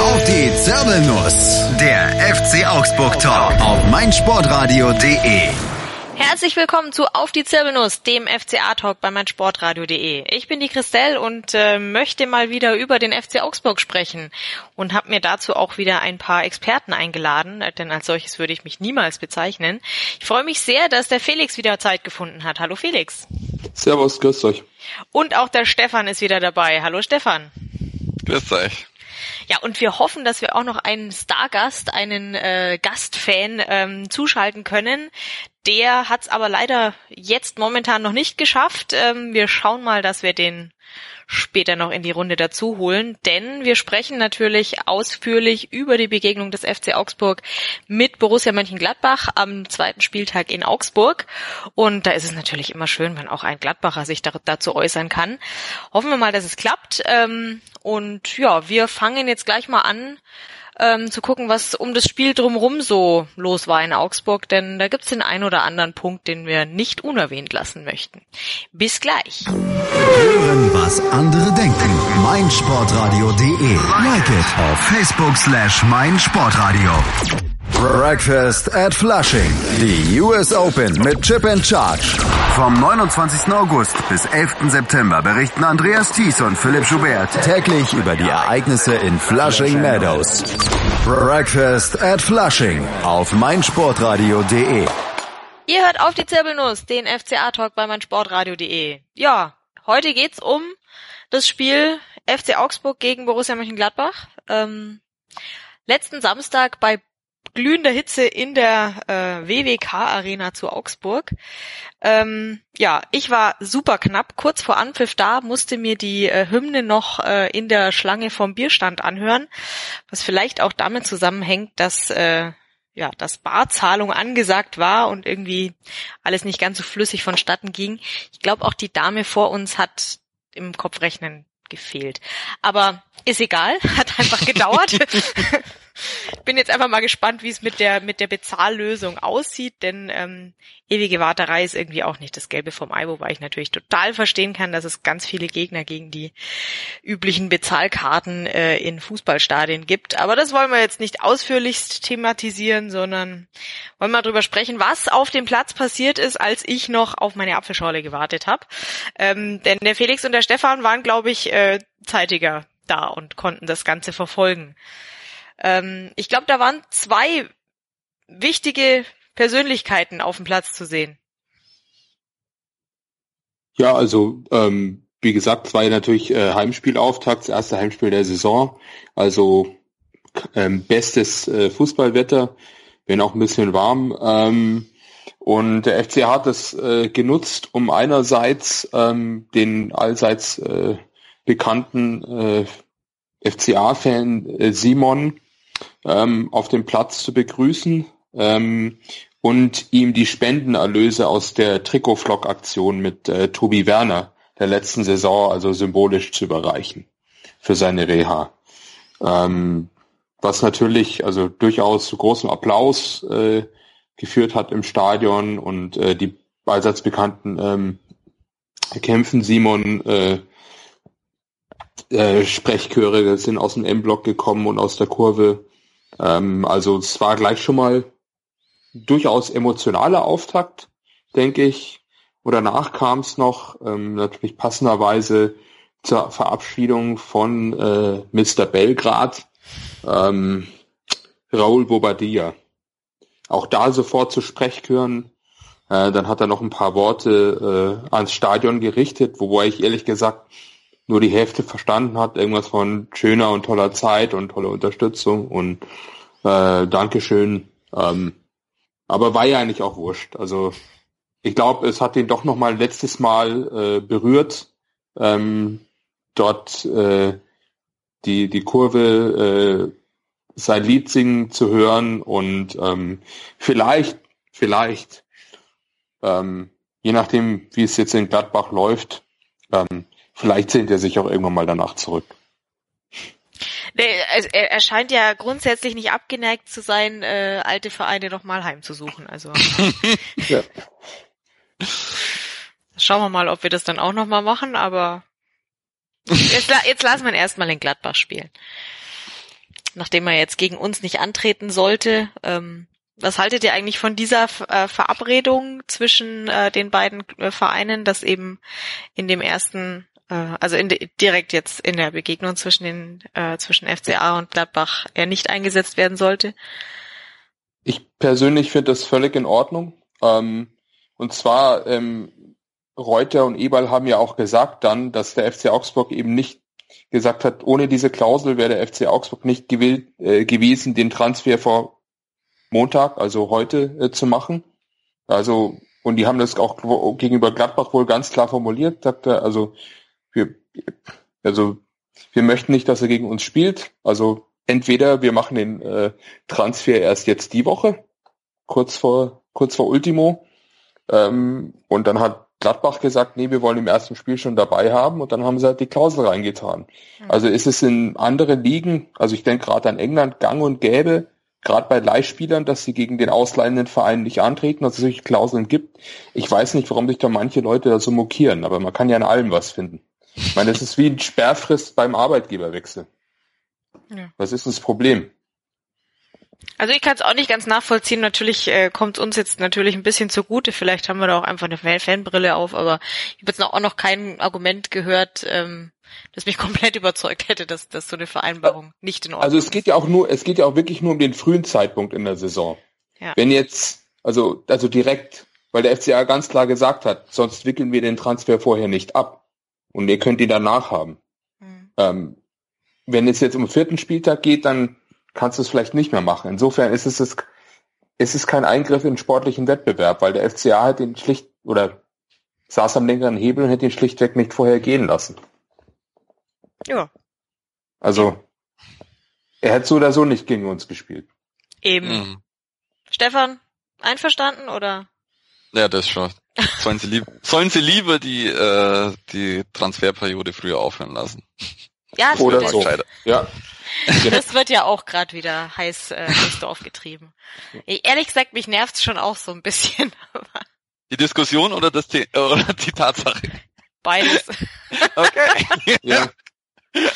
Auf die Zirbelnuss. Der FC Augsburg Talk auf meinsportradio.de. Herzlich willkommen zu Auf die Zirbelnuss, dem FCA-Talk bei meinsportradio.de. Ich bin die Christelle und äh, möchte mal wieder über den FC Augsburg sprechen und habe mir dazu auch wieder ein paar Experten eingeladen, äh, denn als solches würde ich mich niemals bezeichnen. Ich freue mich sehr, dass der Felix wieder Zeit gefunden hat. Hallo Felix. Servus, grüßt euch. Und auch der Stefan ist wieder dabei. Hallo Stefan. Grüßt euch. Ja, und wir hoffen, dass wir auch noch einen Stargast, einen äh, Gastfan ähm, zuschalten können. Der hat es aber leider jetzt momentan noch nicht geschafft. Ähm, wir schauen mal, dass wir den später noch in die Runde dazu holen, denn wir sprechen natürlich ausführlich über die Begegnung des FC Augsburg mit Borussia Mönchengladbach am zweiten Spieltag in Augsburg. Und da ist es natürlich immer schön, wenn auch ein Gladbacher sich dazu äußern kann. Hoffen wir mal, dass es klappt. Ähm, und ja, wir fangen jetzt gleich mal an ähm, zu gucken, was um das Spiel drumherum so los war in Augsburg, denn da gibt's den ein oder anderen Punkt, den wir nicht unerwähnt lassen möchten. Bis gleich. Hören, was andere denken. meinsportradio.de. Like it auf Facebook slash meinsportradio. Breakfast at Flushing. Die US Open mit Chip and Charge. Vom 29. August bis 11. September berichten Andreas Thies und Philipp Schubert täglich über die Ereignisse in Flushing Meadows. Breakfast at Flushing auf meinsportradio.de. Ihr hört auf die Zirbelnuss, den FCA-Talk bei meinsportradio.de. Ja, heute geht's um das Spiel FC Augsburg gegen Borussia Mönchengladbach. Ähm, letzten Samstag bei glühender Hitze in der äh, WWK-Arena zu Augsburg. Ähm, ja, ich war super knapp. Kurz vor Anpfiff da musste mir die äh, Hymne noch äh, in der Schlange vom Bierstand anhören, was vielleicht auch damit zusammenhängt, dass äh, ja, dass Barzahlung angesagt war und irgendwie alles nicht ganz so flüssig vonstatten ging. Ich glaube, auch die Dame vor uns hat im Kopfrechnen gefehlt. Aber ist egal, hat einfach gedauert. bin jetzt einfach mal gespannt, wie es mit der mit der Bezahllösung aussieht, denn ähm, ewige Warterei ist irgendwie auch nicht das Gelbe vom Ei, wobei ich natürlich total verstehen kann, dass es ganz viele Gegner gegen die üblichen Bezahlkarten äh, in Fußballstadien gibt. Aber das wollen wir jetzt nicht ausführlichst thematisieren, sondern wollen mal drüber sprechen, was auf dem Platz passiert ist, als ich noch auf meine Apfelschorle gewartet habe. Ähm, denn der Felix und der Stefan waren, glaube ich, äh, zeitiger da und konnten das Ganze verfolgen. Ähm, ich glaube, da waren zwei wichtige Persönlichkeiten auf dem Platz zu sehen. Ja, also ähm, wie gesagt, ja natürlich äh, Heimspielauftakt, das erste Heimspiel der Saison. Also ähm, bestes äh, Fußballwetter, wenn auch ein bisschen warm. Ähm, und der FC hat es äh, genutzt, um einerseits ähm, den allseits äh, bekannten äh, FCA-Fan äh, Simon ähm, auf dem Platz zu begrüßen ähm, und ihm die Spendenerlöse aus der Trikotflock-Aktion mit äh, Tobi Werner der letzten Saison also symbolisch zu überreichen für seine Reha. Ähm, was natürlich also durchaus zu großem Applaus äh, geführt hat im Stadion und äh, die allseits bekannten ähm, Kämpfen Simon äh, äh, Sprechchöre sind aus dem M-Block gekommen und aus der Kurve ähm, also es war gleich schon mal durchaus emotionaler Auftakt, denke ich. Und danach kam es noch ähm, natürlich passenderweise zur Verabschiedung von äh, Mr. Belgrad, ähm, Raul Bobadilla. Auch da sofort zu Sprechchören. Äh, dann hat er noch ein paar Worte äh, ans Stadion gerichtet, wobei ich ehrlich gesagt nur die Hälfte verstanden hat, irgendwas von schöner und toller Zeit und tolle Unterstützung und äh, Dankeschön. Ähm, aber war ja eigentlich auch wurscht. Also ich glaube, es hat ihn doch noch mal letztes Mal äh, berührt, ähm, dort äh, die die Kurve äh, sein Lied singen zu hören und ähm, vielleicht vielleicht ähm, je nachdem wie es jetzt in Gladbach läuft ähm, Vielleicht sehnt er sich auch irgendwann mal danach zurück. Also er, er scheint ja grundsätzlich nicht abgeneigt zu sein, äh, alte Vereine nochmal heimzusuchen. Also ja. schauen wir mal, ob wir das dann auch nochmal machen, aber jetzt, jetzt lassen wir ihn erstmal in Gladbach spielen. nachdem er jetzt gegen uns nicht antreten sollte. Ähm, was haltet ihr eigentlich von dieser äh, Verabredung zwischen äh, den beiden äh, Vereinen, dass eben in dem ersten, also in direkt jetzt in der Begegnung zwischen den äh, zwischen FCA und Gladbach er nicht eingesetzt werden sollte? Ich persönlich finde das völlig in Ordnung. Ähm, und zwar ähm, Reuter und Eberl haben ja auch gesagt dann, dass der FC Augsburg eben nicht gesagt hat, ohne diese Klausel wäre der FC Augsburg nicht gewillt, äh, gewesen, den Transfer vor Montag, also heute, äh, zu machen. Also, und die haben das auch gegenüber Gladbach wohl ganz klar formuliert, sagt er, also wir, also wir möchten nicht, dass er gegen uns spielt. Also entweder wir machen den äh, Transfer erst jetzt die Woche, kurz vor, kurz vor Ultimo, ähm, und dann hat Gladbach gesagt, nee, wir wollen im ersten Spiel schon dabei haben und dann haben sie halt die Klausel reingetan. Mhm. Also ist es in anderen Ligen, also ich denke gerade an England, gang und gäbe, gerade bei Leihspielern, dass sie gegen den ausleihenden Verein nicht antreten, dass es solche Klauseln gibt. Ich weiß nicht, warum sich da manche Leute da so mokieren, aber man kann ja in allem was finden. Ich meine, das ist wie ein Sperrfrist beim Arbeitgeberwechsel. Ja. Was ist das Problem? Also ich kann es auch nicht ganz nachvollziehen. Natürlich äh, kommt uns jetzt natürlich ein bisschen zugute. Vielleicht haben wir da auch einfach eine Fanbrille auf, aber ich habe jetzt noch, auch noch kein Argument gehört, ähm, das mich komplett überzeugt hätte, dass, dass so eine Vereinbarung nicht in Ordnung ist. Also es geht ja auch nur, es geht ja auch wirklich nur um den frühen Zeitpunkt in der Saison. Ja. Wenn jetzt, also, also direkt, weil der FCA ganz klar gesagt hat, sonst wickeln wir den Transfer vorher nicht ab. Und ihr könnt ihn danach haben. Mhm. Ähm, wenn es jetzt um den vierten Spieltag geht, dann kannst du es vielleicht nicht mehr machen. Insofern ist es, ist es kein Eingriff in sportlichen Wettbewerb, weil der FCA hat den schlicht oder saß am längeren Hebel und hätte ihn schlichtweg nicht vorher gehen lassen. Ja. Also, er hätte so oder so nicht gegen uns gespielt. Eben. Mhm. Stefan, einverstanden oder? Ja, das schon. Sollen sie, lieb sollen sie lieber die, äh, die Transferperiode früher aufhören lassen. Ja, das oder so. Ja. Das wird ja auch gerade wieder heiß äh, heiß aufgetrieben. Ehrlich gesagt, mich nervt's schon auch so ein bisschen. die Diskussion oder das The oder die Tatsache? Beides. okay. Ja.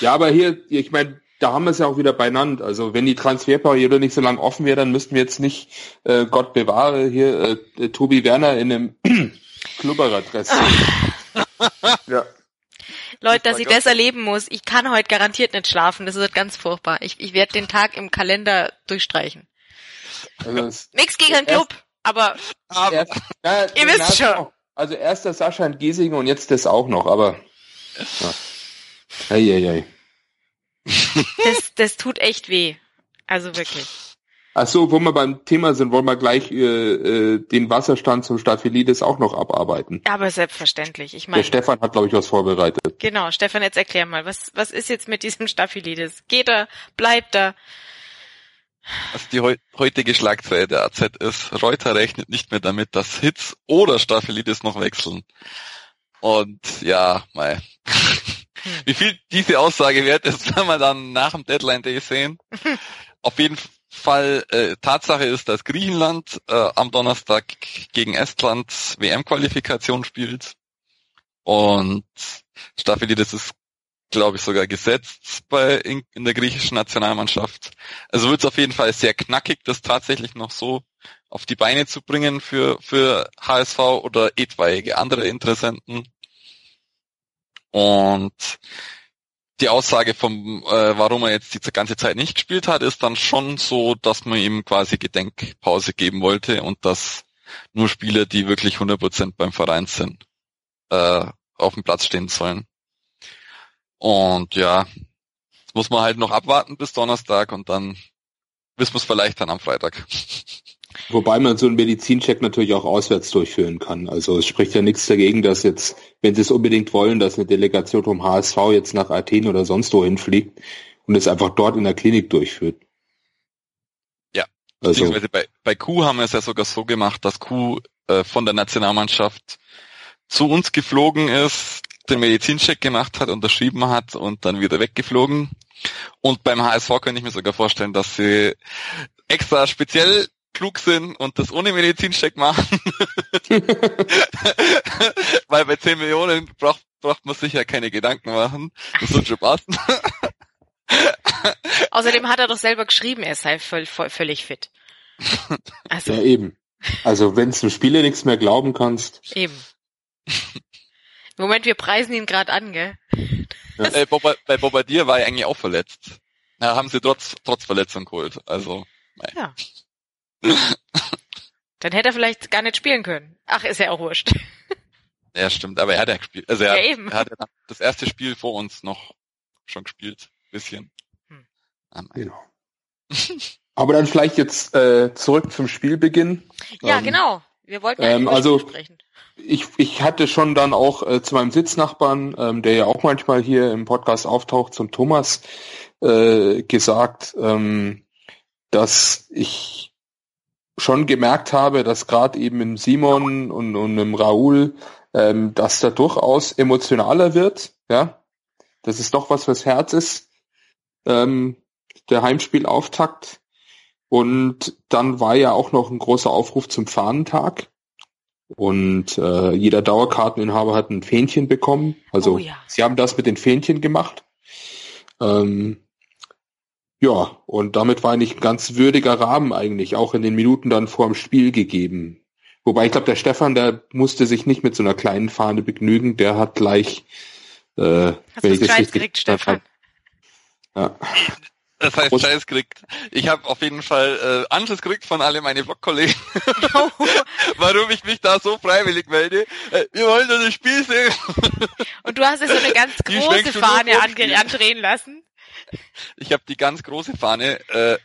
ja, aber hier, ich meine, da haben wir es ja auch wieder benannt. Also wenn die Transferperiode nicht so lang offen wäre, dann müssten wir jetzt nicht, äh, Gott bewahre, hier äh, Tobi Werner in einem Klubberadress. ja. Leute, dass ich das erleben muss. Ich kann heute garantiert nicht schlafen. Das wird ganz furchtbar. Ich, ich werde den Tag im Kalender durchstreichen. Also Nix gegen den Club, aber, aber erst, na, ihr wisst schon. Noch. Also erst der Sascha und Giesing und jetzt das auch noch, aber ja. ei, ei, ei. Das, das tut echt weh. Also wirklich. Ach so, wo wir beim Thema sind, wollen wir gleich äh, äh, den Wasserstand zum Staphylidis auch noch abarbeiten. Aber selbstverständlich. Ich meine, der Stefan hat, glaube ich, was vorbereitet. Genau, Stefan, jetzt erklär mal, was was ist jetzt mit diesem Staphylidis? Geht er? Bleibt er? Also die heu heutige Schlagzeile der AZ ist, Reuter rechnet nicht mehr damit, dass Hitz oder Staphylidis noch wechseln. Und ja, mal. Wie viel diese Aussage wert ist, wenn wir dann nach dem Deadline Day sehen. Auf jeden Fall äh, Tatsache ist, dass Griechenland äh, am Donnerstag gegen Estland WM-Qualifikation spielt. Und Staphylides ist, glaube ich, sogar gesetzt bei in, in der griechischen Nationalmannschaft. Also wird es auf jeden Fall sehr knackig, das tatsächlich noch so auf die Beine zu bringen für, für HSV oder etwaige andere Interessenten. Und die Aussage vom, äh, warum er jetzt die ganze Zeit nicht gespielt hat, ist dann schon so, dass man ihm quasi Gedenkpause geben wollte und dass nur Spieler, die wirklich 100% beim Verein sind, äh, auf dem Platz stehen sollen. Und ja, muss man halt noch abwarten bis Donnerstag und dann wissen wir es vielleicht dann am Freitag. Wobei man so einen Medizincheck natürlich auch auswärts durchführen kann. Also es spricht ja nichts dagegen, dass jetzt, wenn sie es unbedingt wollen, dass eine Delegation vom HSV jetzt nach Athen oder sonst wo hinfliegt und es einfach dort in der Klinik durchführt. Ja, also. beziehungsweise bei, bei Q haben wir es ja sogar so gemacht, dass Q äh, von der Nationalmannschaft zu uns geflogen ist, den Medizincheck gemacht hat, unterschrieben hat und dann wieder weggeflogen. Und beim HSV könnte ich mir sogar vorstellen, dass sie extra speziell klug sind und das ohne Medizincheck machen. Weil bei 10 Millionen braucht, braucht man sich ja keine Gedanken machen. Das wird schon passen. Außerdem hat er doch selber geschrieben, er sei voll, voll, völlig fit. Also. Ja, eben. Also wenn zum Spiele nichts mehr glauben kannst. Eben. Moment, wir preisen ihn gerade an, gell? Ja. Äh, Boba, bei Bombardier war er eigentlich auch verletzt. Ja, haben sie trotz, trotz Verletzung geholt. Also, nein. Ja. Dann hätte er vielleicht gar nicht spielen können. Ach, ist ja auch wurscht. Ja, stimmt, aber er hat ja gespielt. Also er, ja, eben. er hat ja das erste Spiel vor uns noch schon gespielt. Bisschen. Hm. Ah, genau. aber dann vielleicht jetzt äh, zurück zum Spielbeginn. Ja, ähm, genau. Wir wollten ja ähm, also, sprechen. Ich, ich hatte schon dann auch äh, zu meinem Sitznachbarn, ähm, der ja auch manchmal hier im Podcast auftaucht, zum Thomas, äh, gesagt, ähm, dass ich schon gemerkt habe, dass gerade eben im Simon und, und im Raoul ähm, dass da durchaus emotionaler wird, ja, das ist doch was fürs Herz ist, ähm, der Heimspielauftakt. Und dann war ja auch noch ein großer Aufruf zum Fahnentag. Und äh, jeder Dauerkarteninhaber hat ein Fähnchen bekommen. Also oh ja. sie haben das mit den Fähnchen gemacht. Ähm, ja, und damit war eigentlich ein ganz würdiger Rahmen eigentlich auch in den Minuten dann vor dem Spiel gegeben. Wobei ich glaube, der Stefan, der musste sich nicht mit so einer kleinen Fahne begnügen, der hat gleich, äh, Hast wenn ich das richtig gekriegt, Stefan? Ja. Das heißt Scheiß gekriegt. Ich habe auf jeden Fall äh, Anschluss gekriegt von alle meine Blogkollegen. Warum ich mich da so freiwillig melde. Äh, wir wollen nur das Spiel sehen. Und du hast dir so eine ganz große Fahne andrehen lassen. Ich habe die ganz große Fahne äh,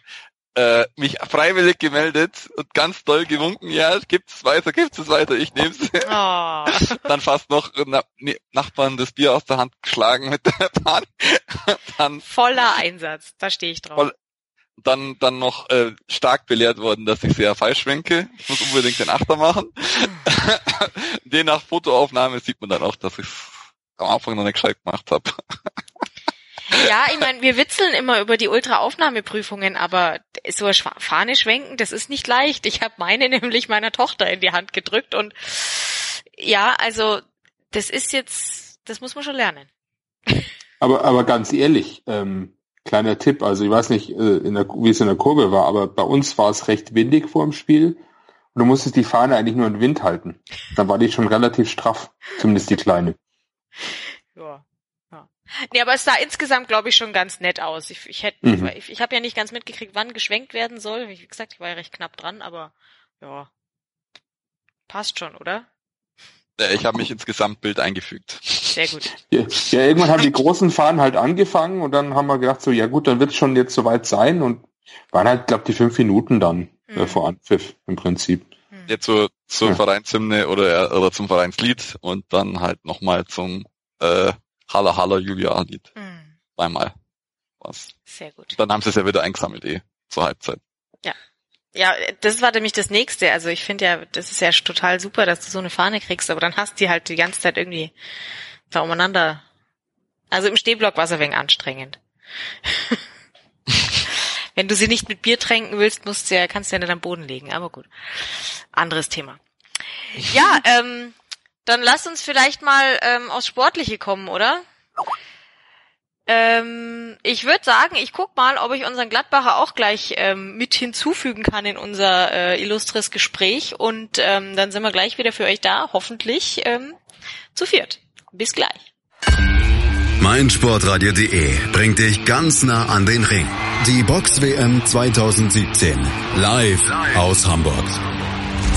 äh, mich freiwillig gemeldet und ganz doll gewunken, ja, gibt's es weiter, gibt's es weiter, ich nehm's. Oh. Dann fast noch na, ne, Nachbarn das Bier aus der Hand geschlagen mit der Bahn. Dann, Voller Einsatz, da stehe ich drauf. Voll, dann dann noch äh, stark belehrt worden, dass ich sehr falsch schwenke. Ich muss unbedingt den Achter machen. Den nach Fotoaufnahme sieht man dann auch, dass ich am Anfang noch nicht gescheit gemacht habe. Ja, ich meine, wir witzeln immer über die Ultraaufnahmeprüfungen, aber so eine Fahne schwenken, das ist nicht leicht. Ich habe meine nämlich meiner Tochter in die Hand gedrückt und ja, also das ist jetzt, das muss man schon lernen. Aber, aber ganz ehrlich, ähm, kleiner Tipp, also ich weiß nicht, äh, der, wie es in der Kurve war, aber bei uns war es recht windig vor dem Spiel und du musstest die Fahne eigentlich nur in den Wind halten. Dann war die schon relativ straff, zumindest die kleine. Ja. Nee, aber es sah insgesamt, glaube ich, schon ganz nett aus. Ich, ich hätte, mhm. ich, ich habe ja nicht ganz mitgekriegt, wann geschwenkt werden soll. Wie gesagt, ich war ja recht knapp dran, aber ja, passt schon, oder? Ja, ich habe mich ins Gesamtbild eingefügt. Sehr gut. Ja, ja, irgendwann haben die großen Fahnen halt angefangen und dann haben wir gedacht, so, ja gut, dann wird es schon jetzt soweit sein und waren halt, glaube die fünf Minuten dann äh, mhm. äh, vor Anpfiff im Prinzip. Mhm. Jetzt zur, zur ja. Vereinshymne oder, oder zum Vereinslied und dann halt nochmal zum äh, Halle Halle Julia Lied. Mhm. Zweimal. Was. Sehr gut. Dann haben sie es ja wieder eingesammelt eh zur Halbzeit. Ja. Ja, das war nämlich das nächste. Also ich finde ja, das ist ja total super, dass du so eine Fahne kriegst, aber dann hast du die halt die ganze Zeit irgendwie da umeinander. Also im Stehblock war es ein wenig anstrengend. Wenn du sie nicht mit Bier tränken willst, musst du ja, kannst du ja nicht am Boden legen, aber gut. Anderes Thema. Ja, ähm, dann lass uns vielleicht mal ähm, aufs Sportliche kommen, oder? Ähm, ich würde sagen, ich guck mal, ob ich unseren Gladbacher auch gleich ähm, mit hinzufügen kann in unser äh, illustres Gespräch und ähm, dann sind wir gleich wieder für euch da, hoffentlich ähm, zu viert. Bis gleich. Meinsportradio.de bringt dich ganz nah an den Ring. Die Box WM 2017 live aus Hamburg.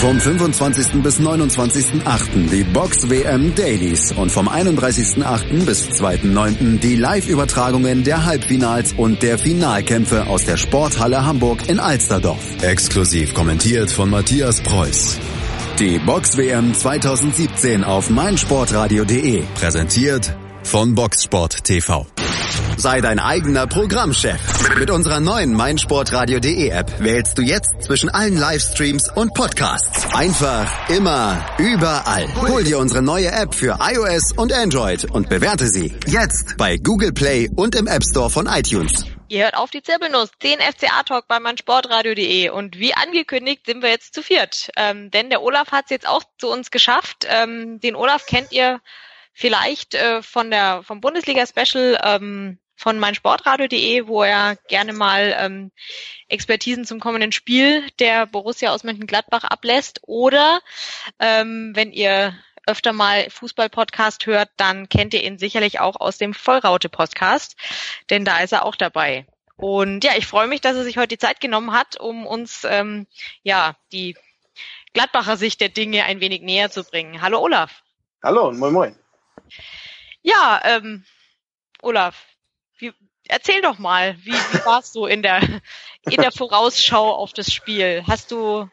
Vom 25. bis 29.8. die Box WM Dailies und vom 31.8. bis 2.9. die Live-Übertragungen der Halbfinals und der Finalkämpfe aus der Sporthalle Hamburg in Alsterdorf. Exklusiv kommentiert von Matthias Preuß. Die Box WM 2017 auf meinsportradio.de präsentiert von Boxsport TV. Sei dein eigener Programmchef. Mit unserer neuen meinsportradio.de App wählst du jetzt zwischen allen Livestreams und Podcasts. Einfach, immer, überall. Hol dir unsere neue App für iOS und Android und bewerte sie jetzt bei Google Play und im App Store von iTunes. Ihr hört auf die Zirbelnuss, den FCA-Talk bei meinsportradio.de und wie angekündigt sind wir jetzt zu viert. Ähm, denn der Olaf hat es jetzt auch zu uns geschafft. Ähm, den Olaf kennt ihr vielleicht äh, von der vom Bundesliga-Special ähm, von meinsportradio.de, wo er gerne mal ähm, Expertisen zum kommenden Spiel der Borussia aus Mönchengladbach ablässt. Oder ähm, wenn ihr öfter mal Fußball-Podcast hört, dann kennt ihr ihn sicherlich auch aus dem Vollraute-Podcast, denn da ist er auch dabei. Und ja, ich freue mich, dass er sich heute die Zeit genommen hat, um uns ähm, ja die Gladbacher Sicht der Dinge ein wenig näher zu bringen. Hallo Olaf. Hallo und moin moin. Ja, ähm, Olaf, wie, erzähl doch mal, wie, wie war es in der in der Vorausschau auf das Spiel? Hast du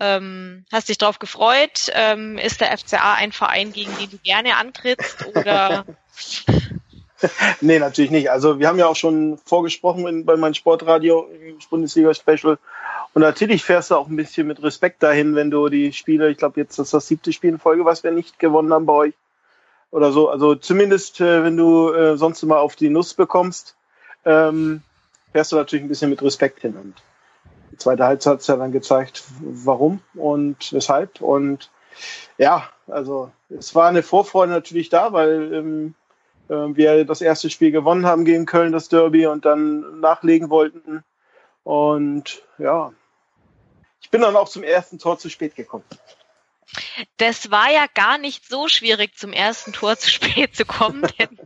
ähm, hast dich darauf gefreut? Ähm, ist der FCA ein Verein, gegen den du gerne antrittst oder? nee, natürlich nicht. Also wir haben ja auch schon vorgesprochen in, bei meinem Sportradio Bundesliga-Special. Und natürlich fährst du auch ein bisschen mit Respekt dahin, wenn du die Spiele, ich glaube jetzt ist das siebte Spiel in Folge, was wir nicht gewonnen haben bei euch. Oder so. Also zumindest, äh, wenn du äh, sonst immer auf die Nuss bekommst, ähm, fährst du natürlich ein bisschen mit Respekt hin. Und die zweite Halbzeit hat ja dann gezeigt, warum und weshalb. Und ja, also es war eine Vorfreude natürlich da, weil ähm, äh, wir das erste Spiel gewonnen haben gegen Köln, das Derby, und dann nachlegen wollten. Und ja, ich bin dann auch zum ersten Tor zu spät gekommen. Das war ja gar nicht so schwierig, zum ersten Tor zu spät zu kommen, denn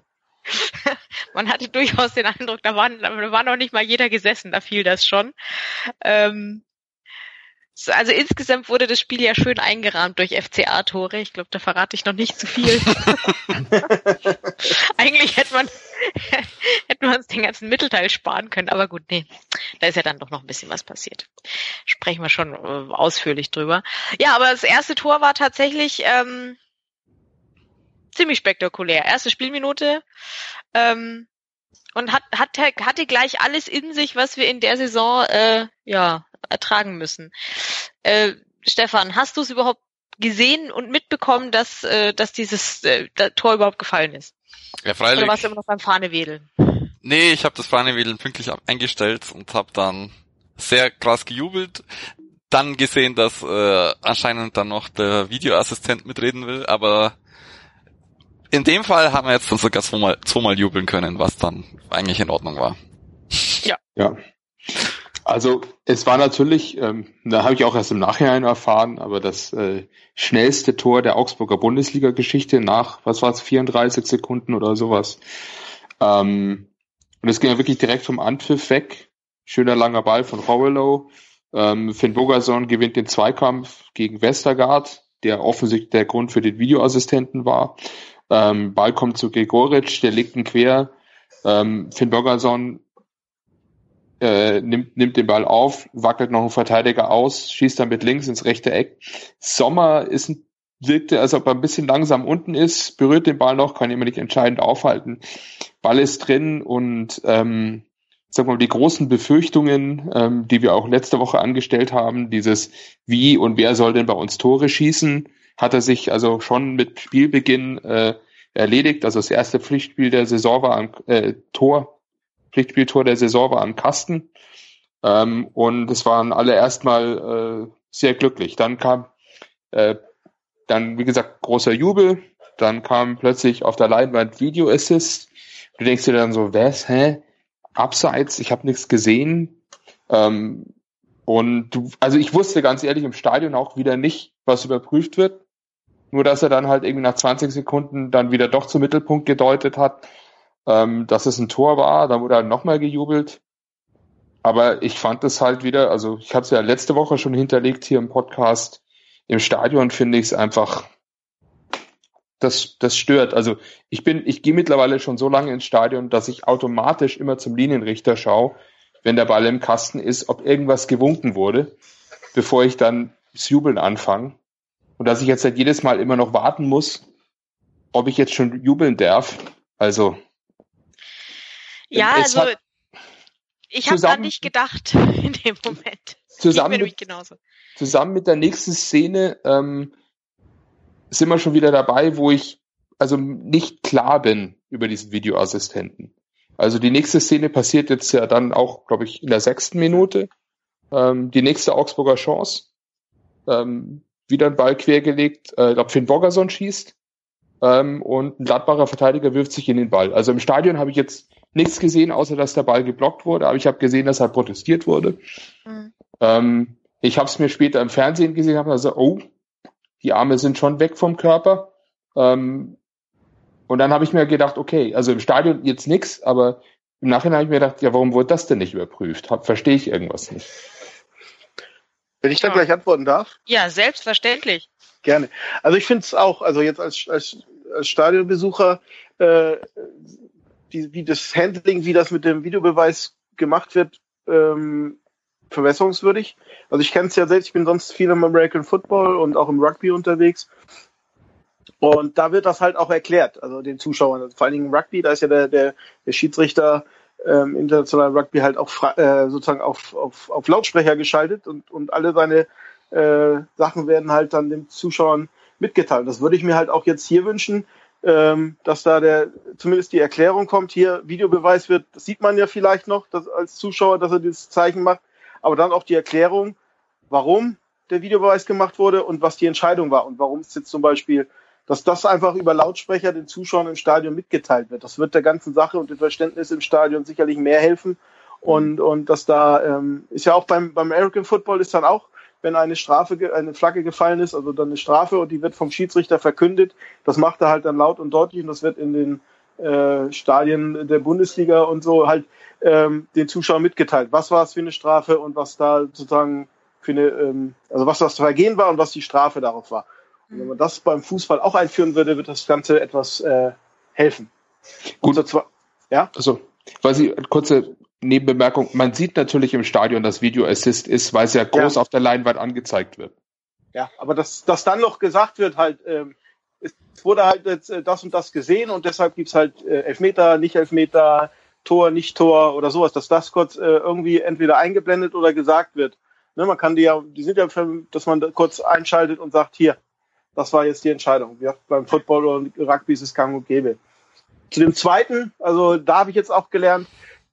man hatte durchaus den Eindruck, da, waren, da war noch nicht mal jeder gesessen, da fiel das schon. Ähm, also insgesamt wurde das Spiel ja schön eingerahmt durch FCA-Tore. Ich glaube, da verrate ich noch nicht zu viel. Eigentlich hätte man, hätte man uns den ganzen Mittelteil sparen können, aber gut, nee, da ist ja dann doch noch ein bisschen was passiert. Sprechen wir schon äh, ausführlich drüber. Ja, aber das erste Tor war tatsächlich ähm, ziemlich spektakulär. Erste Spielminute ähm, und hat, hat, hatte gleich alles in sich, was wir in der Saison äh, ja ertragen müssen. Äh, Stefan, hast du es überhaupt gesehen und mitbekommen, dass, äh, dass dieses äh, Tor überhaupt gefallen ist? Ja, freilich. Oder warst du immer noch beim Fahnewedeln? Nee, ich habe das Fahnewedeln pünktlich eingestellt und habe dann sehr krass gejubelt. Dann gesehen, dass äh, anscheinend dann noch der Videoassistent mitreden will, aber in dem Fall haben wir jetzt dann sogar zweimal, zweimal jubeln können, was dann eigentlich in Ordnung war. Ja. Ja. Also es war natürlich, ähm, da habe ich auch erst im Nachhinein erfahren, aber das äh, schnellste Tor der Augsburger Bundesliga-Geschichte nach, was war es, 34 Sekunden oder sowas. Ähm, und es ging ja wirklich direkt vom Anpfiff weg. Schöner langer Ball von Rowellow. Ähm, Finn Bogerson gewinnt den Zweikampf gegen Westergaard, der offensichtlich der Grund für den Videoassistenten war. Ähm, Ball kommt zu Gregoric, der legt ihn quer. Ähm, Finn Bogerson äh, nimmt, nimmt den Ball auf, wackelt noch einen Verteidiger aus, schießt dann mit links ins rechte Eck. Sommer ist ein, wirkte, als ob er ein bisschen langsam unten ist, berührt den Ball noch, kann immer nicht entscheidend aufhalten. Ball ist drin und ähm, sag mal, die großen Befürchtungen, ähm, die wir auch letzte Woche angestellt haben, dieses wie und wer soll denn bei uns Tore schießen, hat er sich also schon mit Spielbeginn äh, erledigt. Also das erste Pflichtspiel der Saison war am äh, Tor Pflichtspieltor der Saison war am Kasten. Ähm, und es waren alle erstmal äh, sehr glücklich. Dann kam äh, dann, wie gesagt, großer Jubel. Dann kam plötzlich auf der Leinwand Video Assist. Du denkst dir dann so, was, hä? Abseits, ich habe nichts gesehen. Ähm, und du, also ich wusste ganz ehrlich im Stadion auch wieder nicht, was überprüft wird. Nur dass er dann halt irgendwie nach 20 Sekunden dann wieder doch zum Mittelpunkt gedeutet hat ähm, dass es ein Tor war. Da wurde halt nochmal gejubelt. Aber ich fand es halt wieder, also ich habe es ja letzte Woche schon hinterlegt hier im Podcast. Im Stadion finde ich es einfach, das, das stört. Also ich bin, ich gehe mittlerweile schon so lange ins Stadion, dass ich automatisch immer zum Linienrichter schaue, wenn der Ball im Kasten ist, ob irgendwas gewunken wurde, bevor ich dann das Jubeln anfange. Und dass ich jetzt halt jedes Mal immer noch warten muss, ob ich jetzt schon jubeln darf. Also ja, also ich habe da nicht gedacht in dem Moment. Zusammen mit, zusammen mit der nächsten Szene ähm, sind wir schon wieder dabei, wo ich also nicht klar bin über diesen Videoassistenten. Also die nächste Szene passiert jetzt ja dann auch, glaube ich, in der sechsten Minute. Ähm, die nächste Augsburger Chance. Ähm, wieder ein Ball quergelegt. Äh, ich glaube, Finn Borgerson schießt. Ähm, und ein Gladbacher Verteidiger wirft sich in den Ball. Also im Stadion habe ich jetzt nichts gesehen, außer dass der Ball geblockt wurde, aber ich habe gesehen, dass halt protestiert wurde. Mhm. Ähm, ich habe es mir später im Fernsehen gesehen, habe also, oh, die Arme sind schon weg vom Körper. Ähm, und dann habe ich mir gedacht, okay, also im Stadion jetzt nichts, aber im Nachhinein habe ich mir gedacht, ja, warum wurde das denn nicht überprüft? Verstehe ich irgendwas nicht. Wenn ich da gleich antworten darf? Ja, selbstverständlich. Gerne. Also ich finde es auch, also jetzt als, als, als Stadionbesucher, äh, die, wie das Handling, wie das mit dem Videobeweis gemacht wird, ähm, verbesserungswürdig. Also ich kenne es ja selbst, ich bin sonst viel im American Football und auch im Rugby unterwegs. Und da wird das halt auch erklärt, also den Zuschauern, also vor allen Dingen im Rugby, da ist ja der, der, der Schiedsrichter ähm, internationalen Rugby halt auch äh, sozusagen auf, auf, auf Lautsprecher geschaltet und, und alle seine äh, Sachen werden halt dann den Zuschauern mitgeteilt. Das würde ich mir halt auch jetzt hier wünschen, ähm, dass da der zumindest die Erklärung kommt, hier Videobeweis wird, das sieht man ja vielleicht noch dass, als Zuschauer, dass er dieses Zeichen macht, aber dann auch die Erklärung, warum der Videobeweis gemacht wurde und was die Entscheidung war und warum es jetzt zum Beispiel, dass das einfach über Lautsprecher den Zuschauern im Stadion mitgeteilt wird. Das wird der ganzen Sache und dem Verständnis im Stadion sicherlich mehr helfen. Und, und dass da ähm, ist ja auch beim, beim American Football ist dann auch wenn eine Strafe, eine Flagge gefallen ist, also dann eine Strafe und die wird vom Schiedsrichter verkündet. Das macht er halt dann laut und deutlich und das wird in den äh, Stadien der Bundesliga und so halt ähm, den Zuschauern mitgeteilt. Was war es für eine Strafe und was da sozusagen für eine, ähm, also was das Vergehen war und was die Strafe darauf war. Und wenn man das beim Fußball auch einführen würde, wird das Ganze etwas äh, helfen. Gut. ja? Also, weil Sie kurze Nebenbemerkung, man sieht natürlich im Stadion, dass Video Assist ist, weil es ja groß ja. auf der Leinwand angezeigt wird. Ja, aber dass, dass dann noch gesagt wird, halt, ähm, es wurde halt jetzt äh, das und das gesehen und deshalb gibt's halt äh, Elfmeter, nicht Elfmeter, Tor, nicht Tor oder sowas, dass das kurz äh, irgendwie entweder eingeblendet oder gesagt wird. Ne, man kann die ja, die sind ja, für, dass man kurz einschaltet und sagt, hier, das war jetzt die Entscheidung. Ja, beim Football und Rugby ist es gang und gäbe. Zu dem zweiten, also da habe ich jetzt auch gelernt,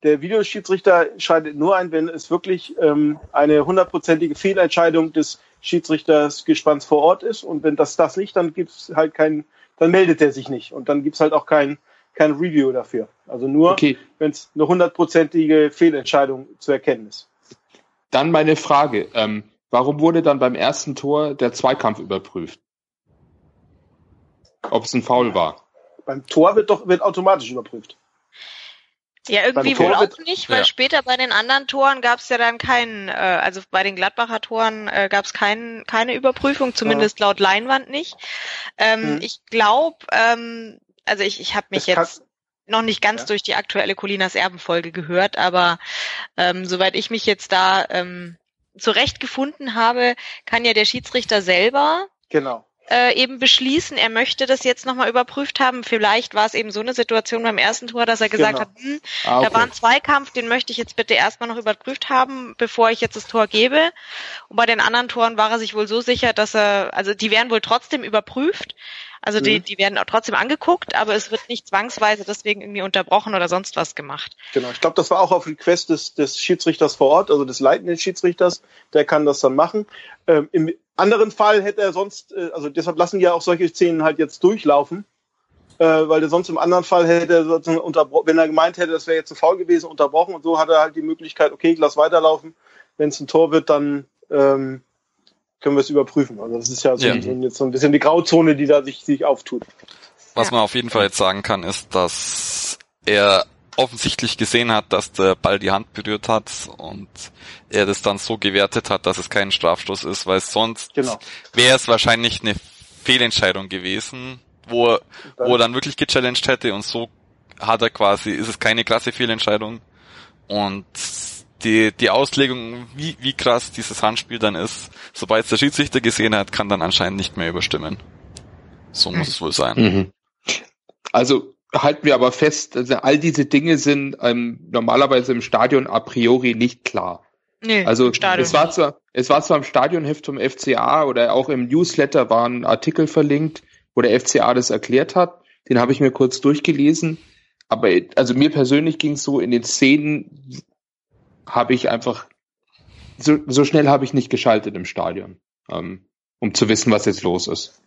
der Videoschiedsrichter scheidet nur ein, wenn es wirklich ähm, eine hundertprozentige Fehlentscheidung des Schiedsrichters Gespanns vor Ort ist. Und wenn das das nicht, dann gibt's halt kein, dann meldet er sich nicht. Und dann gibt's halt auch kein, kein Review dafür. Also nur, okay. wenn es eine hundertprozentige Fehlentscheidung zu erkennen ist. Dann meine Frage. Ähm, warum wurde dann beim ersten Tor der Zweikampf überprüft? Ob es ein Foul war? Beim Tor wird doch wird automatisch überprüft. Ja, irgendwie wohl auch nicht, weil ja. später bei den anderen Toren gab es ja dann keinen, äh, also bei den Gladbacher Toren äh, gab es kein, keine Überprüfung, zumindest ja. laut Leinwand nicht. Ähm, mhm. Ich glaube, ähm, also ich, ich habe mich das jetzt noch nicht ganz ja. durch die aktuelle Colinas Erbenfolge gehört, aber ähm, soweit ich mich jetzt da ähm, zurechtgefunden habe, kann ja der Schiedsrichter selber genau äh, eben beschließen, er möchte das jetzt nochmal überprüft haben. Vielleicht war es eben so eine Situation beim ersten Tor, dass er gesagt genau. hat, hm, ah, okay. da war ein Zweikampf, den möchte ich jetzt bitte erstmal noch überprüft haben, bevor ich jetzt das Tor gebe. Und bei den anderen Toren war er sich wohl so sicher, dass er, also die werden wohl trotzdem überprüft. Also die, mhm. die werden auch trotzdem angeguckt, aber es wird nicht zwangsweise deswegen irgendwie unterbrochen oder sonst was gemacht. Genau, ich glaube, das war auch auf Request des, des Schiedsrichters vor Ort, also des leitenden Schiedsrichters, der kann das dann machen. Ähm, Im anderen Fall hätte er sonst, äh, also deshalb lassen die ja auch solche Szenen halt jetzt durchlaufen, äh, weil er sonst im anderen Fall hätte er sozusagen unterbrochen, wenn er gemeint hätte, das wäre jetzt ein Foul gewesen, unterbrochen und so hat er halt die Möglichkeit, okay, ich lass weiterlaufen. Wenn es ein Tor wird, dann ähm, können wir es überprüfen. Also das ist ja, so, ja. Ein, jetzt so ein bisschen die Grauzone, die da sich, sich auftut. Was man auf jeden Fall jetzt sagen kann, ist, dass er offensichtlich gesehen hat, dass der Ball die Hand berührt hat und er das dann so gewertet hat, dass es kein Strafstoß ist, weil sonst genau. wäre es wahrscheinlich eine Fehlentscheidung gewesen, wo er, wo er dann wirklich gechallenged hätte und so hat er quasi, ist es keine klasse Fehlentscheidung und die, die Auslegung, wie, wie krass dieses Handspiel dann ist, sobald es der Schiedsrichter gesehen hat, kann dann anscheinend nicht mehr überstimmen. So muss es wohl sein. Mhm. Also halten wir aber fest, also all diese Dinge sind ähm, normalerweise im Stadion a priori nicht klar. Nee, also es war zwar, es war zwar im Stadionheft vom FCA oder auch im Newsletter war ein Artikel verlinkt, wo der FCA das erklärt hat. Den habe ich mir kurz durchgelesen. Aber also mir persönlich ging es so, in den Szenen habe ich einfach, so, so schnell habe ich nicht geschaltet im Stadion, ähm, um zu wissen, was jetzt los ist.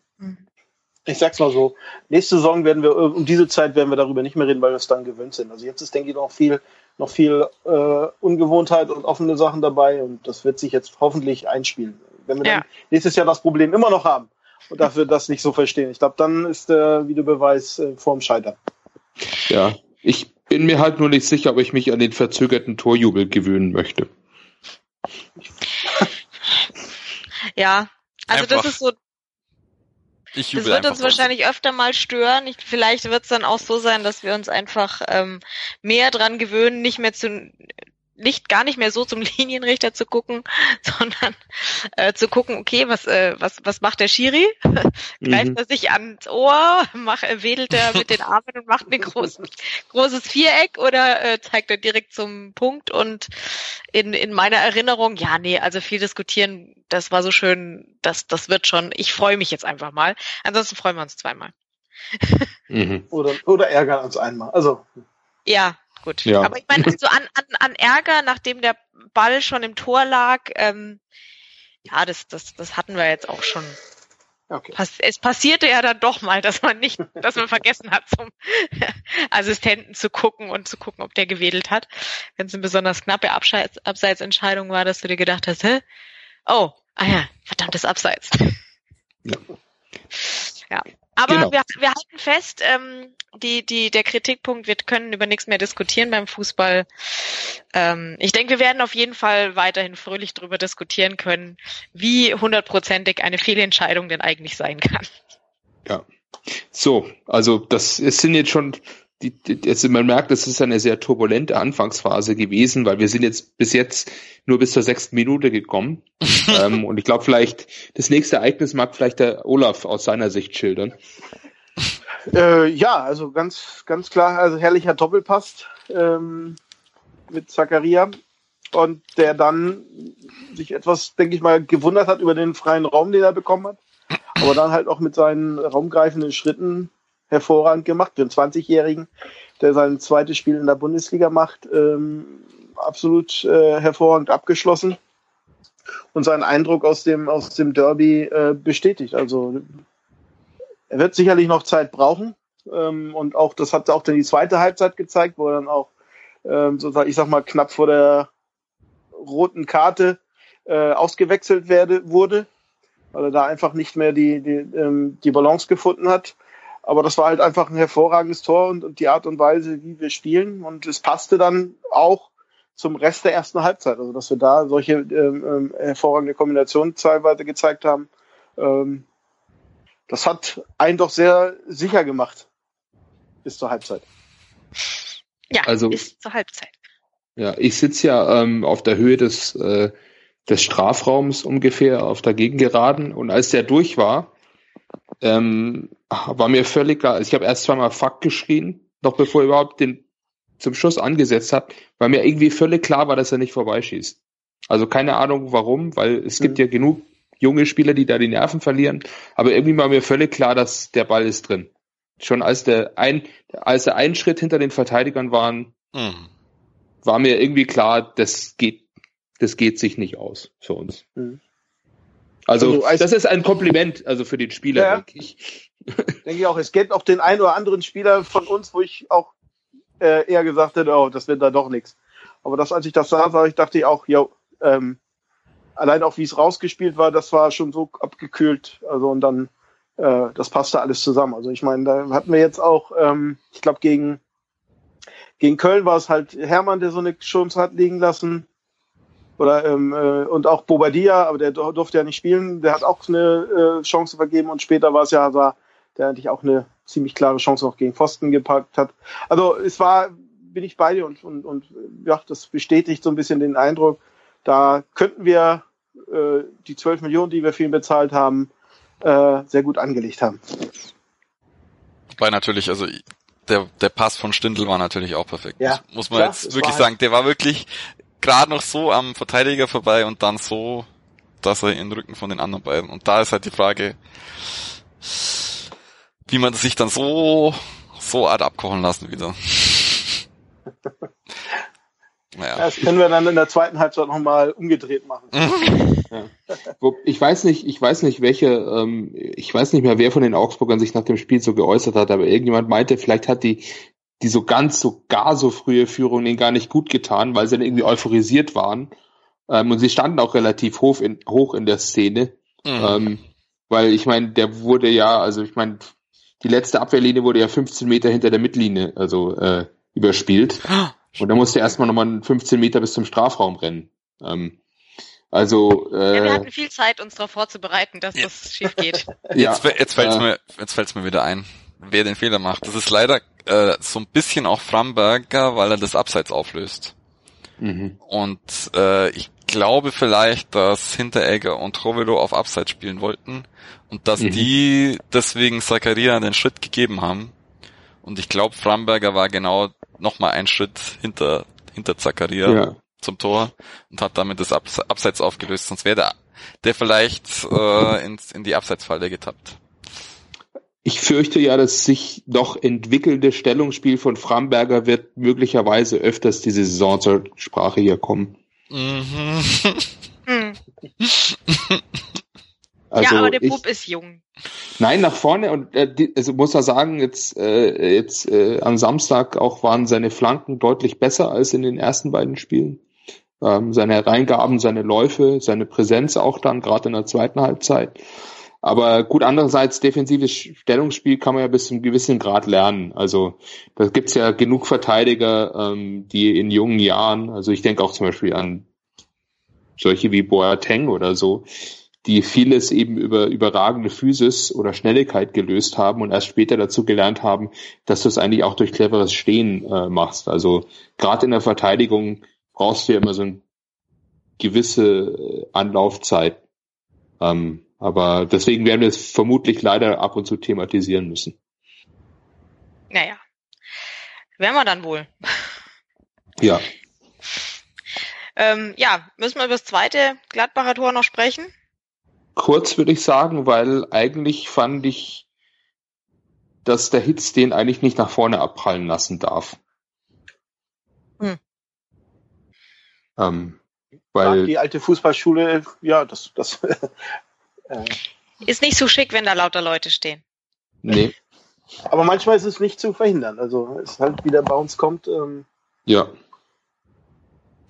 Ich sag's mal so, nächste Saison werden wir, um diese Zeit werden wir darüber nicht mehr reden, weil wir es dann gewöhnt sind. Also jetzt ist, denke ich, noch viel, noch viel äh, Ungewohntheit und offene Sachen dabei und das wird sich jetzt hoffentlich einspielen. Wenn wir ja. dann nächstes Jahr das Problem immer noch haben und dafür das nicht so verstehen, ich glaube, dann ist der Videobeweis äh, vorm Scheitern. Ja, ich bin mir halt nur nicht sicher, ob ich mich an den verzögerten Torjubel gewöhnen möchte. Ja, also Einfach. das ist so ich das wird uns wahrscheinlich öfter mal stören. Ich, vielleicht wird es dann auch so sein, dass wir uns einfach ähm, mehr dran gewöhnen, nicht mehr zu nicht gar nicht mehr so zum Linienrichter zu gucken, sondern äh, zu gucken, okay, was äh, was was macht der Schiri? Greift mhm. er sich ans Ohr, mach, wedelt er mit den Armen und macht ein großes großes Viereck oder äh, zeigt er direkt zum Punkt? Und in in meiner Erinnerung, ja, nee, also viel diskutieren, das war so schön, das das wird schon. Ich freue mich jetzt einfach mal. Ansonsten freuen wir uns zweimal. mhm. Oder oder ärgern uns einmal. Also ja, gut. Ja. Aber ich meine, so an, an, an Ärger, nachdem der Ball schon im Tor lag, ähm, ja, das, das, das hatten wir jetzt auch schon. Okay. Es passierte ja dann doch mal, dass man nicht, dass man vergessen hat, zum Assistenten zu gucken und zu gucken, ob der gewedelt hat. Wenn es eine besonders knappe Abseits, Abseitsentscheidung war, dass du dir gedacht hast, hä? Oh, ah ja, verdammtes Abseits. Ja. Ja. Aber genau. wir, wir halten fest, ähm, die, die, der Kritikpunkt, wir können über nichts mehr diskutieren beim Fußball. Ähm, ich denke, wir werden auf jeden Fall weiterhin fröhlich darüber diskutieren können, wie hundertprozentig eine Fehlentscheidung denn eigentlich sein kann. Ja. So, also das es sind jetzt schon die, die, also man merkt, es ist eine sehr turbulente Anfangsphase gewesen, weil wir sind jetzt bis jetzt nur bis zur sechsten Minute gekommen. ähm, und ich glaube, vielleicht das nächste Ereignis mag vielleicht der Olaf aus seiner Sicht schildern. Äh, ja, also ganz, ganz klar, also herrlicher Doppelpass ähm, mit Zakaria und der dann sich etwas, denke ich mal, gewundert hat über den freien Raum, den er bekommen hat, aber dann halt auch mit seinen raumgreifenden Schritten hervorragend gemacht. Für einen 20-Jährigen, der sein zweites Spiel in der Bundesliga macht, ähm, absolut äh, hervorragend abgeschlossen und seinen Eindruck aus dem, aus dem Derby äh, bestätigt. Also er wird sicherlich noch Zeit brauchen. Ähm, und auch das hat auch dann die zweite Halbzeit gezeigt, wo er dann auch, ähm, sozusagen, ich sag mal, knapp vor der roten Karte äh, ausgewechselt werde, wurde, weil er da einfach nicht mehr die, die, ähm, die Balance gefunden hat. Aber das war halt einfach ein hervorragendes Tor und, und die Art und Weise, wie wir spielen. Und es passte dann auch zum Rest der ersten Halbzeit. Also dass wir da solche ähm, ähm, hervorragende Kombinationen teilweise gezeigt haben. Ähm, das hat einen doch sehr sicher gemacht bis zur Halbzeit. Ja, also, bis zur Halbzeit. Ja, ich sitze ja ähm, auf der Höhe des, äh, des Strafraums ungefähr auf der Gegengeraden und als der durch war, ähm, war mir völlig klar, also ich habe erst zweimal Fuck geschrien, noch bevor er überhaupt den zum Schuss angesetzt hat, weil mir irgendwie völlig klar war, dass er nicht vorbeischießt. Also keine Ahnung warum, weil es mhm. gibt ja genug junge Spieler, die da die Nerven verlieren. Aber irgendwie war mir völlig klar, dass der Ball ist drin. Schon als der ein, als der ein Schritt hinter den Verteidigern waren, mhm. war mir irgendwie klar, das geht, das geht sich nicht aus für uns. Mhm. Also, also das ist ein Kompliment, also für den Spieler, ja, denke ich. Denke ich auch. Es gibt auch den einen oder anderen Spieler von uns, wo ich auch äh, eher gesagt hätte, oh, das wird da doch nichts. Aber das, als ich das sah, sah ich, dachte ich auch, jo, ähm, allein auch wie es rausgespielt war, das war schon so abgekühlt. Also und dann, äh, das passte alles zusammen. Also ich meine, da hatten wir jetzt auch, ähm, ich glaube gegen gegen Köln war es halt Hermann, der so eine Chance hat liegen lassen. Oder ähm, äh, und auch Bobadilla, aber der durfte ja nicht spielen. Der hat auch eine äh, Chance vergeben und später war es ja Hazard, der eigentlich auch eine ziemlich klare Chance noch gegen Pfosten gepackt hat. Also es war, bin ich bei dir und, und, und ja, das bestätigt so ein bisschen den Eindruck, da könnten wir äh, die 12 Millionen, die wir für ihn bezahlt haben, äh, sehr gut angelegt haben. Wobei natürlich, also der, der Pass von Stindl war natürlich auch perfekt. Ja, muss, man klar, jetzt wirklich sagen, der war wirklich gerade noch so am Verteidiger vorbei und dann so, dass er in den Rücken von den anderen beiden. Und da ist halt die Frage, wie man sich dann so, so art abkochen lassen wieder. Naja. Das können wir dann in der zweiten Halbzeit nochmal umgedreht machen. ja. Ich weiß nicht, ich weiß nicht, welche, ähm, ich weiß nicht mehr, wer von den Augsburgern sich nach dem Spiel so geäußert hat, aber irgendjemand meinte, vielleicht hat die, die so ganz, so gar so frühe Führung denen gar nicht gut getan, weil sie dann irgendwie euphorisiert waren. Ähm, und sie standen auch relativ hoch in, hoch in der Szene. Mhm. Ähm, weil ich meine, der wurde ja, also ich meine, die letzte Abwehrlinie wurde ja 15 Meter hinter der Mittellinie, also äh, überspielt. Und da musste erstmal nochmal 15 Meter bis zum Strafraum rennen. Ähm, also äh, ja, wir hatten viel Zeit, uns darauf vorzubereiten, dass ja. das schief geht. ja, jetzt jetzt fällt es äh, mir, jetzt fällt's mir wieder ein, wer den Fehler macht. Das ist leider äh, so ein bisschen auch Framberger, weil er das Abseits auflöst. Mhm. Und äh, ich glaube vielleicht, dass Hinteregger und Trovelo auf Abseits spielen wollten und dass mhm. die deswegen Zakaria den Schritt gegeben haben. Und ich glaube, Framberger war genau nochmal einen Schritt hinter, hinter Zakaria ja. zum Tor und hat damit das Abs Abseits aufgelöst. Sonst wäre der, der vielleicht äh, in, in die Abseitsfalle getappt. Ich fürchte ja, dass sich noch entwickelnde Stellungsspiel von Framberger wird möglicherweise öfters diese Saison zur Sprache hier kommen. Mhm. Also ja, aber der Bub ist jung. Nein, nach vorne und äh, also muss er sagen, jetzt äh, jetzt äh, am Samstag auch waren seine Flanken deutlich besser als in den ersten beiden Spielen. Ähm, seine Hereingaben, seine Läufe, seine Präsenz auch dann gerade in der zweiten Halbzeit. Aber gut, andererseits defensives Stellungsspiel kann man ja bis zu einem gewissen Grad lernen. Also da gibt's ja genug Verteidiger, ähm, die in jungen Jahren, also ich denke auch zum Beispiel an solche wie Boateng oder so, die vieles eben über überragende Physis oder Schnelligkeit gelöst haben und erst später dazu gelernt haben, dass du es eigentlich auch durch cleveres Stehen äh, machst. Also gerade in der Verteidigung brauchst du ja immer so eine gewisse äh, Anlaufzeit. Ähm, aber deswegen werden wir es vermutlich leider ab und zu thematisieren müssen. Naja. Werden wir dann wohl. Ja. ähm, ja, müssen wir über das zweite Gladbacher Tor noch sprechen? kurz, würde ich sagen, weil eigentlich fand ich, dass der Hitz den eigentlich nicht nach vorne abprallen lassen darf. Hm. Ähm, weil die alte Fußballschule, ja, das, das äh, ist nicht so schick, wenn da lauter Leute stehen. Nee. Aber manchmal ist es nicht zu verhindern. Also es halt wieder bei uns kommt. Ähm, ja.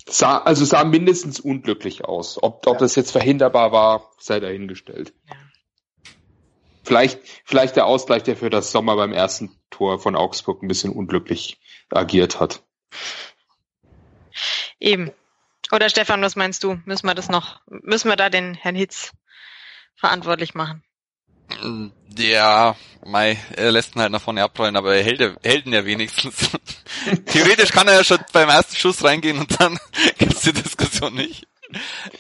Sah, also sah mindestens unglücklich aus. Ob, ob ja. das jetzt verhinderbar war, sei dahingestellt. Ja. Vielleicht, vielleicht der Ausgleich, der für das Sommer beim ersten Tor von Augsburg ein bisschen unglücklich agiert hat. Eben. Oder Stefan, was meinst du? Müssen wir das noch, müssen wir da den Herrn Hitz verantwortlich machen? Ja, Mai, er lässt ihn halt nach vorne abrollen, aber er hält, hält ihn ja wenigstens. Theoretisch kann er ja schon beim ersten Schuss reingehen und dann gibt's die Diskussion nicht.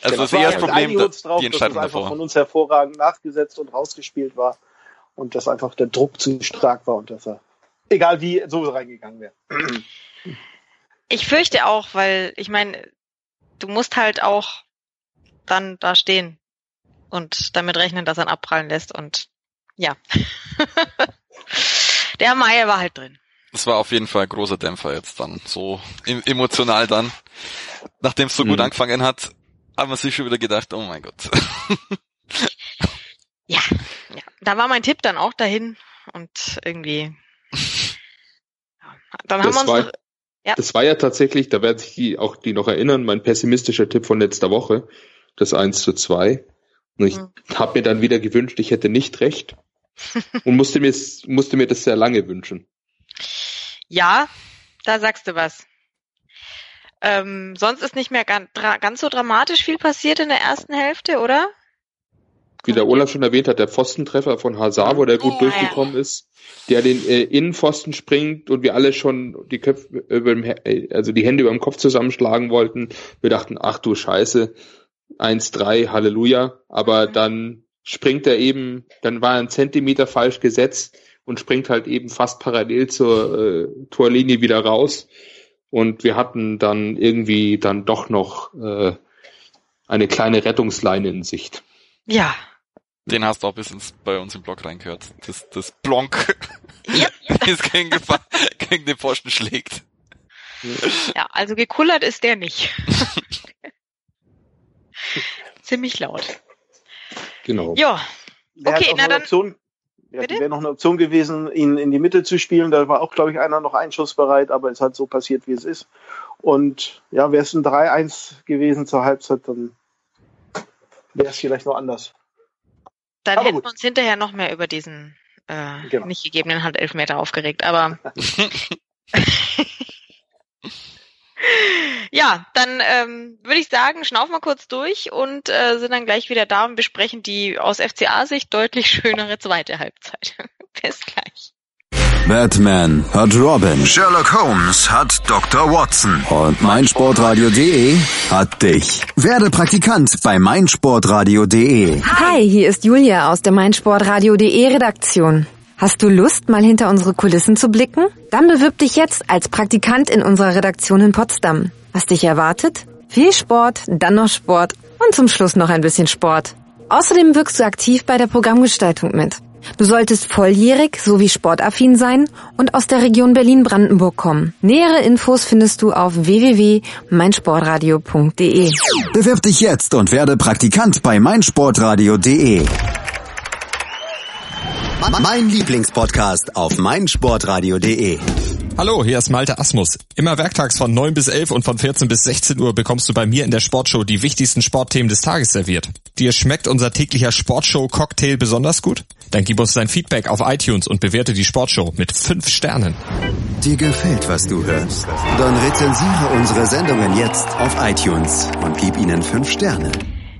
Also das ist eher das Problem, dass drauf, die Entscheidung dass das einfach von uns hervorragend nachgesetzt und rausgespielt war und dass einfach der Druck zu stark war und dass er, egal wie, so reingegangen wäre. Ich fürchte auch, weil ich meine, du musst halt auch dann da stehen und damit rechnen, dass er ihn abprallen lässt und ja. Der Meier war halt drin. Das war auf jeden Fall ein großer Dämpfer jetzt dann, so emotional dann. Nachdem es so mhm. gut angefangen hat, haben wir sich schon wieder gedacht, oh mein Gott. ja, ja, da war mein Tipp dann auch dahin und irgendwie. Dann haben das wir uns. War, ja. Das war ja tatsächlich, da werden sich die, auch die noch erinnern, mein pessimistischer Tipp von letzter Woche, das 1 zu 2. Und ich mhm. habe mir dann wieder gewünscht, ich hätte nicht recht und musste mir, musste mir das sehr lange wünschen. Ja, da sagst du was. Ähm, sonst ist nicht mehr ganz, ganz so dramatisch viel passiert in der ersten Hälfte, oder? Wie der Olaf schon erwähnt hat, der Pfostentreffer von Hazard, wo der gut oh, durchgekommen ja. ist, der den äh, Innenpfosten springt und wir alle schon die Köpfe über dem, äh, also die Hände über dem Kopf zusammenschlagen wollten. Wir dachten, ach du Scheiße, 1-3, Halleluja, aber mhm. dann springt er eben, dann war er ein Zentimeter falsch gesetzt und springt halt eben fast parallel zur äh, Torlinie wieder raus. Und wir hatten dann irgendwie dann doch noch äh, eine kleine Rettungsleine in Sicht. Ja. Den hast du auch bis ins, bei uns im Blog reingehört. Das, das Blonk, ja. das gegen, gegen den Pfosten schlägt. Ja, also gekullert ist der nicht. Ziemlich laut. Genau. Ja, Wäre Okay, na dann- Option, ja, wäre noch eine Option gewesen, ihn in die Mitte zu spielen. Da war auch, glaube ich, einer noch einschussbereit, aber es hat so passiert, wie es ist. Und ja, wäre es ein 3-1 gewesen zur Halbzeit, dann wäre es vielleicht noch anders. dann Aber hätten gut. wir uns hinterher noch mehr über diesen äh, Genau. nicht gegebenen Handelfmeter aufgeregt. Aber ja, dann ähm, würde ich sagen, schnaufen wir kurz durch und äh, sind dann gleich wieder da und besprechen die aus FCA-Sicht deutlich schönere zweite Halbzeit. Bis gleich. Batman hat Robin. Sherlock Holmes hat Dr. Watson. Und meinsportradio.de hat dich. Werde Praktikant bei meinsportradio.de. Hi, hier ist Julia aus der meinsportradio.de Redaktion. Hast du Lust, mal hinter unsere Kulissen zu blicken? Dann bewirb dich jetzt als Praktikant in unserer Redaktion in Potsdam. Was dich erwartet? Viel Sport, dann noch Sport und zum Schluss noch ein bisschen Sport. Außerdem wirkst du aktiv bei der Programmgestaltung mit. Du solltest volljährig sowie sportaffin sein und aus der Region Berlin-Brandenburg kommen. Nähere Infos findest du auf www.meinsportradio.de. Bewirb dich jetzt und werde Praktikant bei meinsportradio.de. Mein Lieblingspodcast auf meinsportradio.de. Hallo, hier ist Malte Asmus. Immer werktags von 9 bis 11 und von 14 bis 16 Uhr bekommst du bei mir in der Sportshow die wichtigsten Sportthemen des Tages serviert. Dir schmeckt unser täglicher Sportshow-Cocktail besonders gut? Dann gib uns dein Feedback auf iTunes und bewerte die Sportshow mit 5 Sternen. Dir gefällt, was du hörst? Dann rezensiere unsere Sendungen jetzt auf iTunes und gib ihnen 5 Sterne.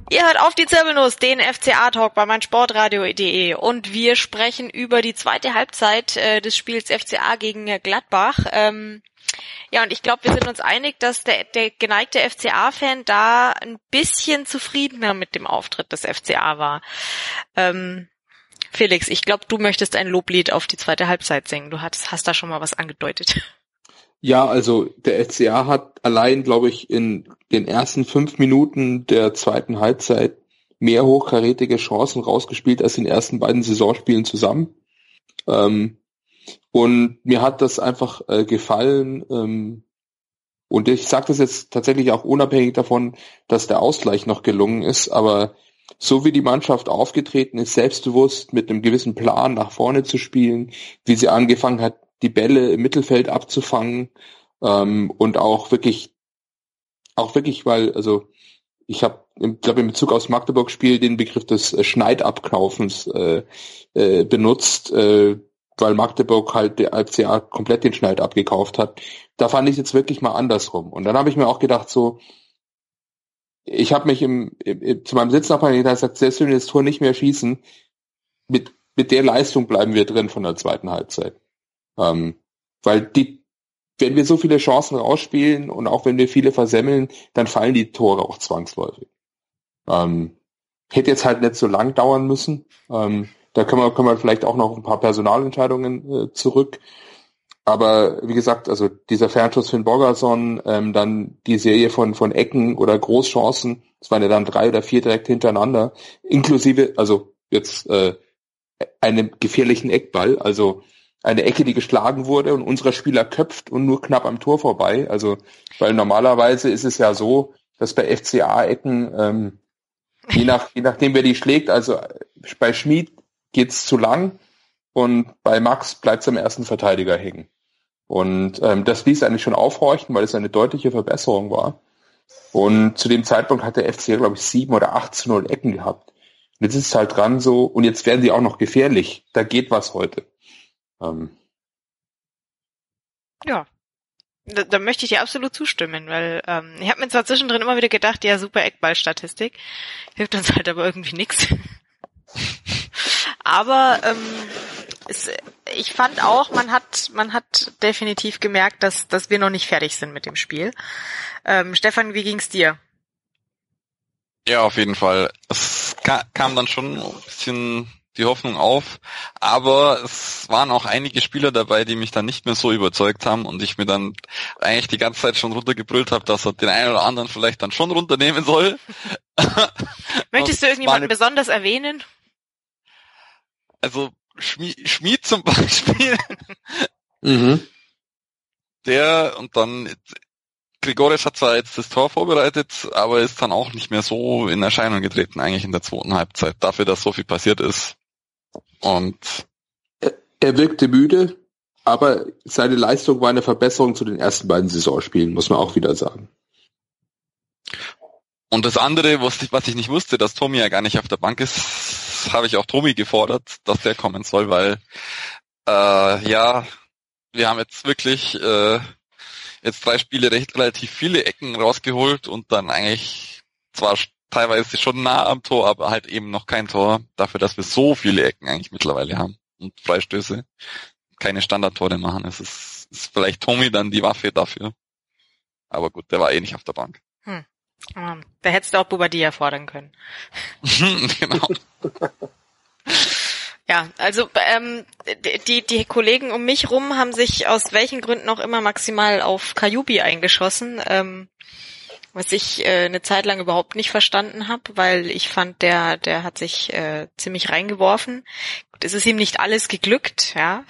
Ihr hört auf die Zirbelnuss, den FCA-Talk bei meinsportradio.de und wir sprechen über die zweite Halbzeit äh, des Spiels FCA gegen Gladbach. Ähm, ja, und ich glaube, wir sind uns einig, dass der, der geneigte FCA-Fan da ein bisschen zufriedener mit dem Auftritt des FCA war. Ähm, Felix, ich glaube, du möchtest ein Loblied auf die zweite Halbzeit singen. Du hast, hast da schon mal was angedeutet. Ja, also der FCA hat allein, glaube ich, in den ersten fünf Minuten der zweiten Halbzeit mehr hochkarätige Chancen rausgespielt als in den ersten beiden Saisonspielen zusammen. Ähm, und mir hat das einfach äh, gefallen. Ähm, und ich sage das jetzt tatsächlich auch unabhängig davon, dass der Ausgleich noch gelungen ist, aber so wie die Mannschaft aufgetreten ist, selbstbewusst mit einem gewissen Plan nach vorne zu spielen, wie sie angefangen hat, die Bälle im Mittelfeld abzufangen ähm, und auch wirklich, auch wirklich, weil, also ich habe, glaube in Bezug aufs Magdeburg-Spiel den Begriff des äh, Schneidabkaufens äh, äh, benutzt, äh, weil Magdeburg halt der FCA komplett den Schneid abgekauft hat. Da fand ich jetzt wirklich mal andersrum. Und dann habe ich mir auch gedacht, so, ich habe mich im, im, zu meinem Sitznachbarn gesagt, selbst wenn wir das Tor nicht mehr schießen, mit, mit der Leistung bleiben wir drin von der zweiten Halbzeit. Ähm, weil die, wenn wir so viele Chancen rausspielen und auch wenn wir viele versemmeln, dann fallen die Tore auch zwangsläufig. Ähm, hätte jetzt halt nicht so lang dauern müssen. Ähm, da können wir, können wir vielleicht auch noch ein paar Personalentscheidungen äh, zurück. Aber wie gesagt, also dieser Fernschuss für den Borgerson, ähm, dann die Serie von, von Ecken oder Großchancen, das waren ja dann drei oder vier direkt hintereinander, inklusive, also jetzt äh, einem gefährlichen Eckball, also eine Ecke, die geschlagen wurde und unserer Spieler köpft und nur knapp am Tor vorbei. Also, weil normalerweise ist es ja so, dass bei FCA-Ecken, ähm, je, nach, je nachdem wer die schlägt, also bei Schmid geht's zu lang und bei Max bleibt's am ersten Verteidiger hängen. Und ähm, das ließ eigentlich schon aufhorchen, weil es eine deutliche Verbesserung war. Und zu dem Zeitpunkt hat der FCA, glaube ich, sieben oder acht zu null Ecken gehabt. Und jetzt ist es halt dran so, und jetzt werden sie auch noch gefährlich. Da geht was heute. Ähm, Ja. Da, da möchte ich dir absolut zustimmen, weil ähm, ich habe mir zwar zwischendrin immer wieder gedacht, ja, super Eckballstatistik, hilft uns halt aber irgendwie nix. aber ähm, es, ich fand auch, man hat man hat definitiv gemerkt, dass dass wir noch nicht fertig sind mit dem Spiel. Ähm, Stefan, wie ging's dir? Ja, auf jeden Fall. Es ka kam dann schon ein bisschen die Hoffnung auf, aber es waren auch einige Spieler dabei, die mich dann nicht mehr so überzeugt haben und ich mir dann eigentlich die ganze Zeit schon runtergebrüllt habe, dass er den einen oder anderen vielleicht dann schon runternehmen soll. Möchtest du irgendjemanden meine- besonders erwähnen? Also Schmied, Schmied zum Beispiel, mhm. der und dann Grigoric hat zwar jetzt das Tor vorbereitet, aber ist dann auch nicht mehr so in Erscheinung getreten eigentlich in der zweiten Halbzeit, dafür, dass so viel passiert ist. Und er, er wirkte müde, aber seine Leistung war eine Verbesserung zu den ersten beiden Saisonspielen, muss man auch wieder sagen. Und das andere, was ich, was ich nicht wusste, dass Tommy ja gar nicht auf der Bank ist, habe ich auch Tommy gefordert, dass der kommen soll, weil äh, ja, wir haben jetzt wirklich äh, jetzt drei Spiele recht relativ viele Ecken rausgeholt und dann eigentlich zwar teilweise schon nah am Tor, aber halt eben noch kein Tor, dafür, dass wir so viele Ecken eigentlich mittlerweile haben und Freistöße, keine Standardtore machen. Es ist, ist vielleicht Tommy dann die Waffe dafür. Aber gut, der war eh nicht auf der Bank. Hm. Da hättest du auch Bobadilla fordern können. genau. Ja, also ähm, die, die Kollegen um mich rum haben sich aus welchen Gründen auch immer maximal auf Kajubi eingeschossen, ähm, was ich äh, eine Zeit lang überhaupt nicht verstanden habe, weil ich fand, der, der hat sich äh, ziemlich reingeworfen. Es ist ihm nicht alles geglückt, ja.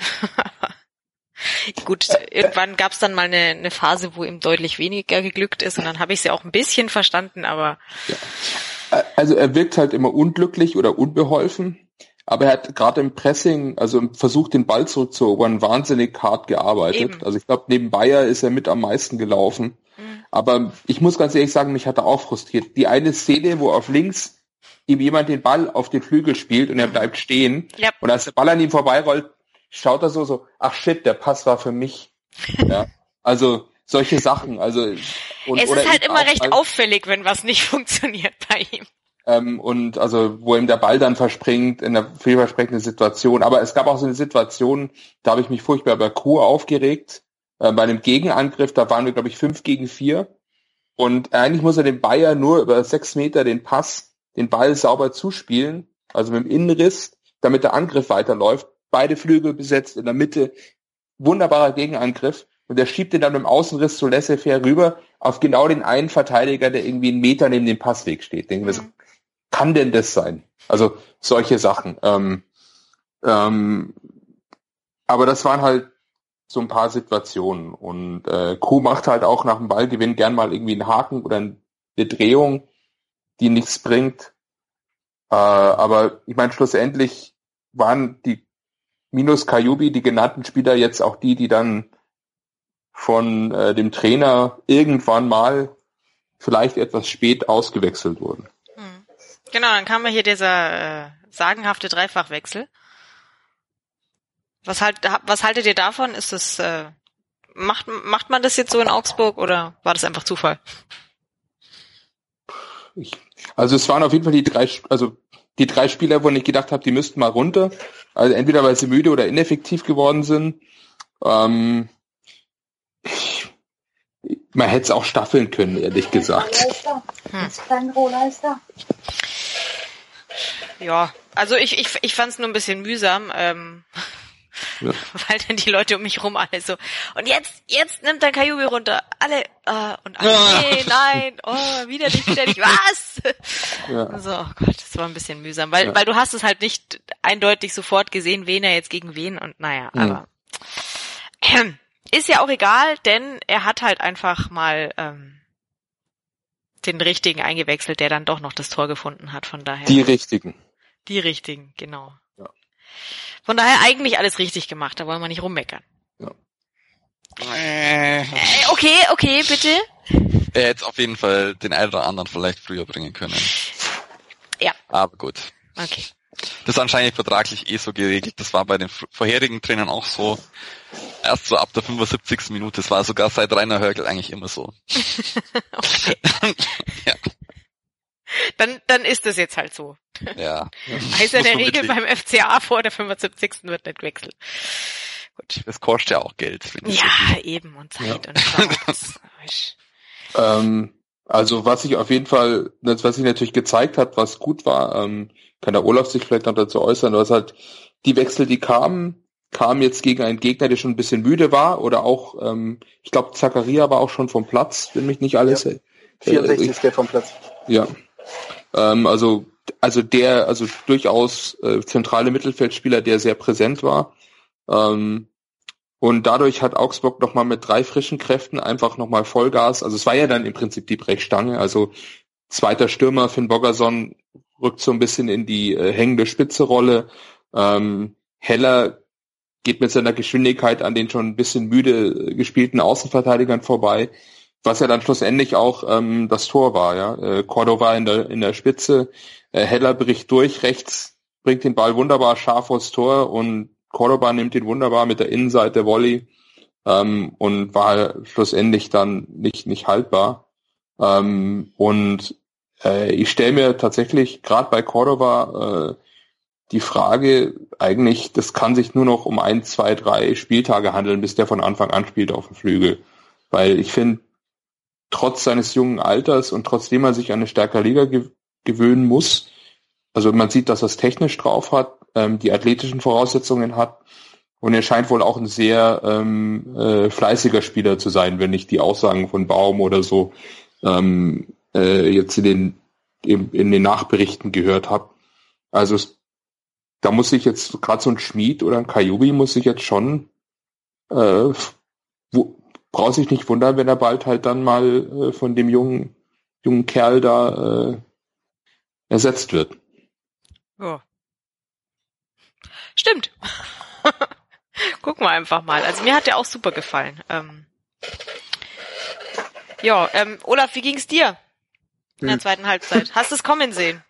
Gut, irgendwann gab es dann mal eine, eine Phase, wo ihm deutlich weniger geglückt ist und dann habe ich sie auch ein bisschen verstanden, aber. Ja. Also er wirkt halt immer unglücklich oder unbeholfen, aber er hat gerade im Pressing, also im Versuch, den Ball zurückzuerobern, wahnsinnig hart gearbeitet. Eben. Also ich glaube, neben Bayer ist er mit am meisten gelaufen. Mhm. Aber ich muss ganz ehrlich sagen, mich hat er auch frustriert. Die eine Szene, wo auf links ihm jemand den Ball auf den Flügel spielt und er bleibt stehen. Yep. Und als der Ball an ihm vorbeirollt, schaut er so, so, ach shit, der Pass war für mich. ja. Also solche Sachen. Also und, es ist halt immer recht auffällig, wenn was nicht funktioniert bei ihm. Ähm, und also wo ihm der Ball dann verspringt in einer vielversprechenden Situation. Aber es gab auch so eine Situation, da habe ich mich furchtbar bei Kuh aufgeregt. Äh, bei einem Gegenangriff, da waren wir, glaube ich, fünf gegen vier. Und eigentlich muss er dem Bayer nur über sechs Meter den Pass, den Ball sauber zuspielen, also mit dem Innenriss, damit der Angriff weiterläuft beide Flügel besetzt, in der Mitte wunderbarer Gegenangriff und er schiebt den dann mit dem Außenriss zu laissez-faire rüber auf genau den einen Verteidiger, der irgendwie einen Meter neben dem Passweg steht. Denken wir so, kann denn das sein? Also solche Sachen. Ähm, ähm, aber das waren halt so ein paar Situationen und äh, Kuh macht halt auch nach dem Ballgewinn gern mal irgendwie einen Haken oder eine Drehung, die nichts bringt. Äh, aber ich meine, schlussendlich waren die minus Kajubi die genannten Spieler jetzt auch die, die dann von äh, dem Trainer irgendwann mal vielleicht etwas spät ausgewechselt wurden. Genau, dann kam ja hier dieser äh, sagenhafte Dreifachwechsel. Was halt, was haltet ihr davon? Ist das äh, macht macht man das jetzt so in Augsburg oder war das einfach Zufall? Ich, also es waren auf jeden Fall die drei, also die drei Spieler, wo ich gedacht habe, die müssten mal runter. Also entweder weil sie müde oder ineffektiv geworden sind. Ähm, ich, man hätte es auch staffeln können, ehrlich gesagt. Hm. Ja, also ich, ich, ich fand es nur ein bisschen mühsam. Ähm, ja. Weil dann die Leute um mich rum alle so, und jetzt, jetzt nimmt dann Kayubi runter. Alle, äh, und alle, ja. nee, nein, oh, wieder nicht, wieder nicht, was? Ja. Also, oh Gott, das war ein bisschen mühsam, weil, ja. weil du hast es halt nicht eindeutig sofort gesehen, wen er jetzt gegen wen und naja, mhm. aber äh, ist ja auch egal, denn er hat halt einfach mal ähm, den richtigen eingewechselt, der dann doch noch das Tor gefunden hat, von daher. Die richtigen. Die richtigen, genau. Von daher eigentlich alles richtig gemacht, da wollen wir nicht rummeckern. Ja. Äh, okay, okay, bitte. Er hätte auf jeden Fall den einen oder anderen vielleicht früher bringen können. Ja. Aber gut. Okay. Das ist anscheinend vertraglich eh so geregelt. Das war bei den vorherigen Trainern auch so. Erst so ab der 75. Minute. Das war sogar seit Rainer Hörgel eigentlich immer so. ja. Dann, dann ist es jetzt halt so. Ja. Heißt ja der Regel beim FCA vor der 75. wird nicht gewechselt. Gut. Das kostet ja auch Geld. Ja, so eben und Zeit ja. und ähm, also was sich auf jeden Fall, was sich natürlich gezeigt hat, was gut war, ähm, kann der Olaf sich vielleicht noch dazu äußern, was halt die Wechsel, die kamen, kamen jetzt gegen einen Gegner, der schon ein bisschen müde war oder auch, ähm, ich glaube, Zakaria war auch schon vom Platz, wenn mich nicht alles. Ja. Äh, 64 ist der vom Platz. Ja, ähm, also, also der, also durchaus äh, zentrale Mittelfeldspieler, der sehr präsent war. Ähm, Und dadurch hat Augsburg nochmal mit drei frischen Kräften einfach nochmal Vollgas. Also es war ja dann im Prinzip die Brechstange. Also zweiter Stürmer Finn Boggerson rückt so ein bisschen in die äh, hängende Spitze-Rolle. Ähm, Heller geht mit seiner Geschwindigkeit an den schon ein bisschen müde gespielten Außenverteidigern vorbei, was ja dann schlussendlich auch ähm, das Tor war. Ja, äh, Cordova in der in der Spitze, äh, Heller bricht durch rechts, bringt den Ball wunderbar scharf aufs Tor und Cordoba nimmt ihn wunderbar mit der Innenseite Volley ähm, und war schlussendlich dann nicht, nicht haltbar. Ähm, und äh, ich stelle mir tatsächlich gerade bei Cordoba äh, die Frage, eigentlich, das kann sich nur noch um ein, zwei, drei Spieltage handeln, bis der von Anfang an spielt auf dem Flügel. Weil ich finde, trotz seines jungen Alters und trotzdem er sich an eine stärkere Liga ge gewöhnen muss, also man sieht, dass er es technisch drauf hat, ähm, die athletischen Voraussetzungen hat. Und er scheint wohl auch ein sehr ähm, äh, fleißiger Spieler zu sein, wenn ich die Aussagen von Baum oder so ähm, äh, jetzt in den, in, in den Nachberichten gehört habe. Also es, da muss ich jetzt gerade so ein Schmied oder ein Kajubi muss ich jetzt schon äh, wo, braucht sich nicht wundern, wenn er bald halt dann mal äh, von dem jungen jungen Kerl da äh, ersetzt wird. Ja. Stimmt. Gucken wir einfach mal. Also mir hat der auch super gefallen. Ähm, ja, ähm, Olaf, wie ging's dir in der zweiten Halbzeit? Hast du es kommen sehen?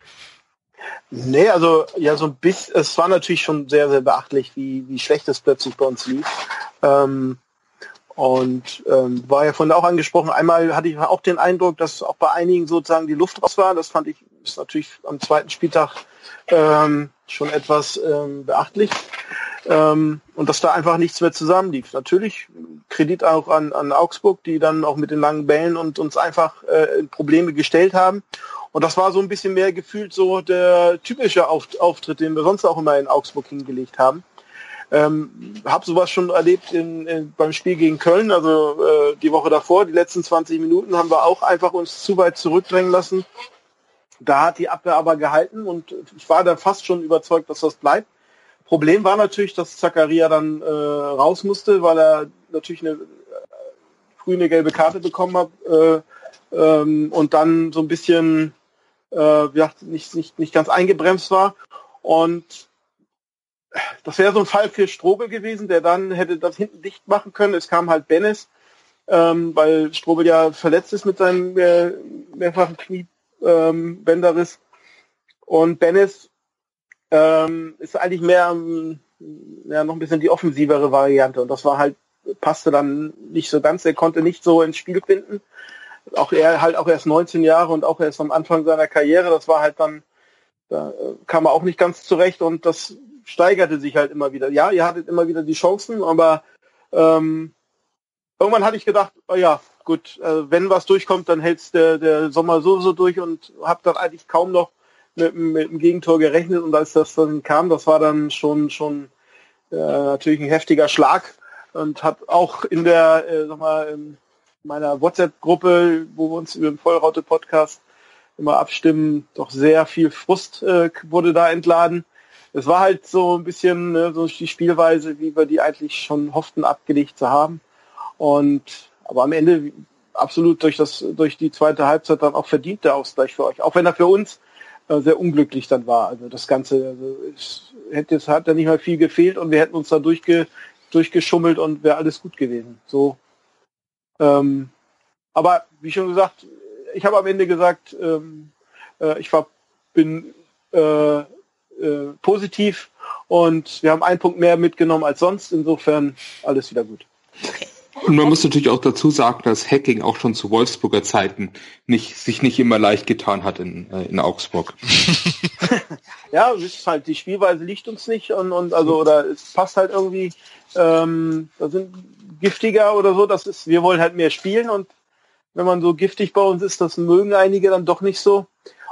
Nee, also ja, so ein bisschen, es war natürlich schon sehr, sehr beachtlich, wie, wie schlecht es plötzlich bei uns lief. Ähm, und ähm, war ja da auch angesprochen, einmal hatte ich auch den Eindruck, dass auch bei einigen sozusagen die Luft raus war. Das fand ich, ist natürlich am zweiten Spieltag ähm, schon etwas ähm, beachtlich. Ähm, und dass da einfach nichts mehr zusammenlief. Natürlich Kredit auch an, an Augsburg, die dann auch mit den langen Bällen und uns einfach äh, Probleme gestellt haben. Und das war so ein bisschen mehr gefühlt so der typische Auftritt, den wir sonst auch immer in Augsburg hingelegt haben. Ähm, hab sowas schon erlebt in, in, beim Spiel gegen Köln, also äh, die Woche davor, die letzten 20 Minuten haben wir auch einfach uns zu weit zurückdrängen lassen da hat die Abwehr aber gehalten und ich war da fast schon überzeugt, dass das bleibt. Problem war natürlich, dass Zakaria dann äh, raus musste, weil er natürlich eine äh, früh eine gelbe Karte bekommen hat äh, ähm, und dann so ein bisschen äh, nicht, nicht, nicht ganz eingebremst war. Und das wäre so ein Fall für Strobel gewesen, der dann hätte das hinten dicht machen können. Es kam halt Bennis, ähm, weil Strobel ja verletzt ist mit seinem äh, mehrfachen Knie ähm, Benderis. Und Bennis ähm, ist eigentlich mehr ja, noch ein bisschen die offensivere Variante. Und das war halt, passte dann nicht so ganz. Er konnte nicht so ins Spiel finden. Auch er halt auch erst 19 Jahre und auch erst am Anfang seiner Karriere. Das war halt dann, da äh, kam er auch nicht ganz zurecht und das steigerte sich halt immer wieder. Ja, ihr hattet immer wieder die Chancen, aber ähm, irgendwann hatte ich gedacht, oh ja, gut, äh, wenn was durchkommt, dann hält's der, der Sommer sowieso durch und habe dann eigentlich kaum noch mit, mit dem Gegentor gerechnet und als das dann kam, das war dann schon schon äh, natürlich ein heftiger Schlag und hat auch in der, äh, sag mal, in meiner WhatsApp-Gruppe, wo wir uns über den Vollraute-Podcast immer abstimmen, doch sehr viel Frust äh, wurde da entladen. Es war halt so ein bisschen ne, so die Spielweise, wie wir die eigentlich schon hofften, abgelegt zu haben. Und aber am Ende absolut durch das, durch die zweite Halbzeit dann auch verdient der Ausgleich für euch. Auch wenn er für uns äh, sehr unglücklich dann war. Also das Ganze, also es hätte jetzt hat ja nicht mal viel gefehlt und wir hätten uns da durchge, durchgeschummelt und wäre alles gut gewesen. So. Ähm, aber wie schon gesagt, ich habe am Ende gesagt, ähm, äh, ich war, bin äh, äh, positiv und wir haben einen Punkt mehr mitgenommen als sonst. Insofern alles wieder gut. Okay. Und man muss natürlich auch dazu sagen, dass Hacking auch schon zu Wolfsburger Zeiten nicht, sich nicht immer leicht getan hat in, äh, in Augsburg. ja, es ist halt, die Spielweise liegt uns nicht und, und also, oder es passt halt irgendwie, ähm, da sind giftiger oder so, das ist, wir wollen halt mehr spielen und wenn man so giftig bei uns ist, das mögen einige dann doch nicht so.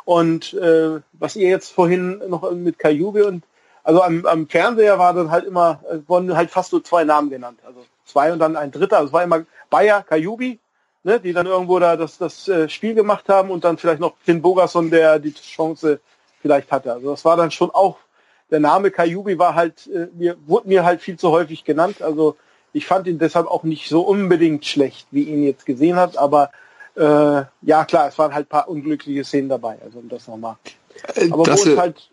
Und äh, was ihr jetzt vorhin noch mit Kajubi und also am, am Fernseher war dann halt immer, äh, wurden halt fast so zwei Namen genannt. Also zwei und dann ein dritter. Also es war immer Bayer, Kajubi, ne, die dann irgendwo da das, das äh, Spiel gemacht haben und dann vielleicht noch Finn Bogerson, der die Chance vielleicht hatte. Also das war dann schon auch, der Name Kajubi war halt, äh, mir, wurde mir halt viel zu häufig genannt. Also ich fand ihn deshalb auch nicht so unbedingt schlecht, wie ihn jetzt gesehen hat, aber äh, ja klar, es waren halt paar unglückliche Szenen dabei, also um das nochmal. Äh, aber das wo es halt.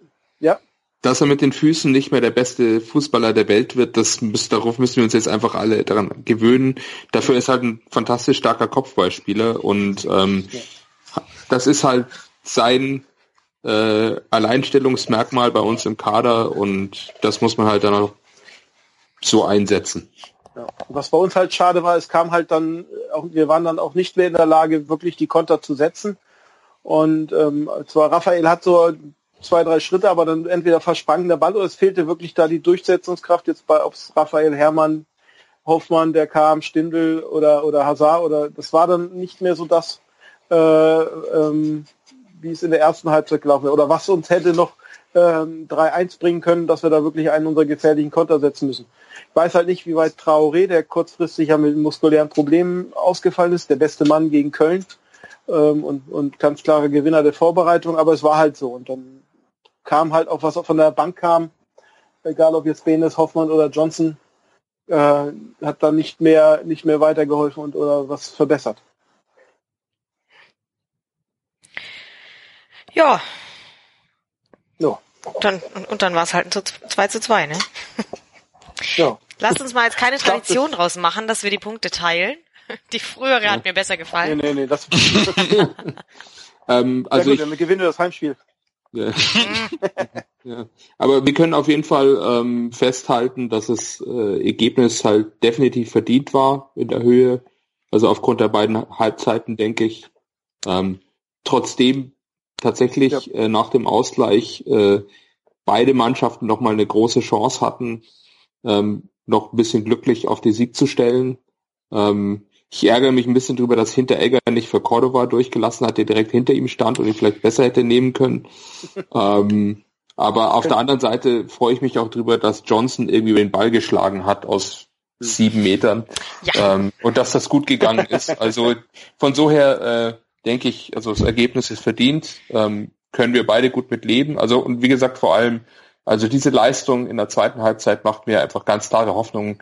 Dass er mit den Füßen nicht mehr der beste Fußballer der Welt wird, das müssen, darauf müssen wir uns jetzt einfach alle daran gewöhnen. Dafür ist halt ein fantastisch starker Kopfballspieler und ähm, das ist halt sein äh, Alleinstellungsmerkmal bei uns im Kader und das muss man halt dann auch so einsetzen. Ja. Was bei uns halt schade war, es kam halt dann, wir waren dann auch nicht mehr in der Lage, wirklich die Konter zu setzen. Und ähm, zwar Raphael hat so zwei, drei Schritte, aber dann entweder versprang der Ball oder es fehlte wirklich da die Durchsetzungskraft, jetzt bei ob es Raphael Hermann, Hoffmann, der kam, Stindl oder, oder Hazard oder das war dann nicht mehr so das, äh, ähm, wie es in der ersten Halbzeit gelaufen wäre. Oder was uns hätte noch ähm, 3-1 bringen können, dass wir da wirklich einen unserer gefährlichen Konter setzen müssen. Ich weiß halt nicht, wie weit Traoré, der kurzfristig ja mit muskulären Problemen ausgefallen ist, der beste Mann gegen Köln ähm, und, und ganz klare Gewinner der Vorbereitung, aber es war halt so. Und dann kam halt auch was von der Bank kam, egal ob jetzt Benes, Hoffmann oder Johnson, äh, hat dann nicht mehr nicht mehr weitergeholfen und oder was verbessert. Ja. Ja. Dann, und, und dann war es halt ein 2 zu 2, ne? Ja. Lasst uns mal jetzt keine Tradition glaub, draus machen, dass wir die Punkte teilen. Die frühere ja. hat mir besser gefallen. Nee, nee, nee, das ähm, also gut, ich, gewinne das Heimspiel. Ja. ja. Aber wir können auf jeden Fall ähm, festhalten, dass das äh, Ergebnis halt definitiv verdient war in der Höhe. Also aufgrund der beiden Halbzeiten, denke ich. Ähm, trotzdem tatsächlich ja. äh, nach dem Ausgleich äh, beide Mannschaften nochmal eine große Chance hatten, ähm, noch ein bisschen glücklich auf die Sieg zu stellen. Ähm, ich ärgere mich ein bisschen drüber, dass Hinteregger nicht für Cordova durchgelassen hat, der direkt hinter ihm stand und ihn vielleicht besser hätte nehmen können. ähm, aber auf der anderen Seite freue ich mich auch drüber, dass Johnson irgendwie den Ball geschlagen hat aus sieben Metern ja. ähm, und dass das gut gegangen ist. Also von so her äh, denke ich, also das Ergebnis ist verdient, ähm, können wir beide gut mit leben. Also und wie gesagt vor allem also diese Leistung in der zweiten Halbzeit macht mir einfach ganz klare Hoffnung,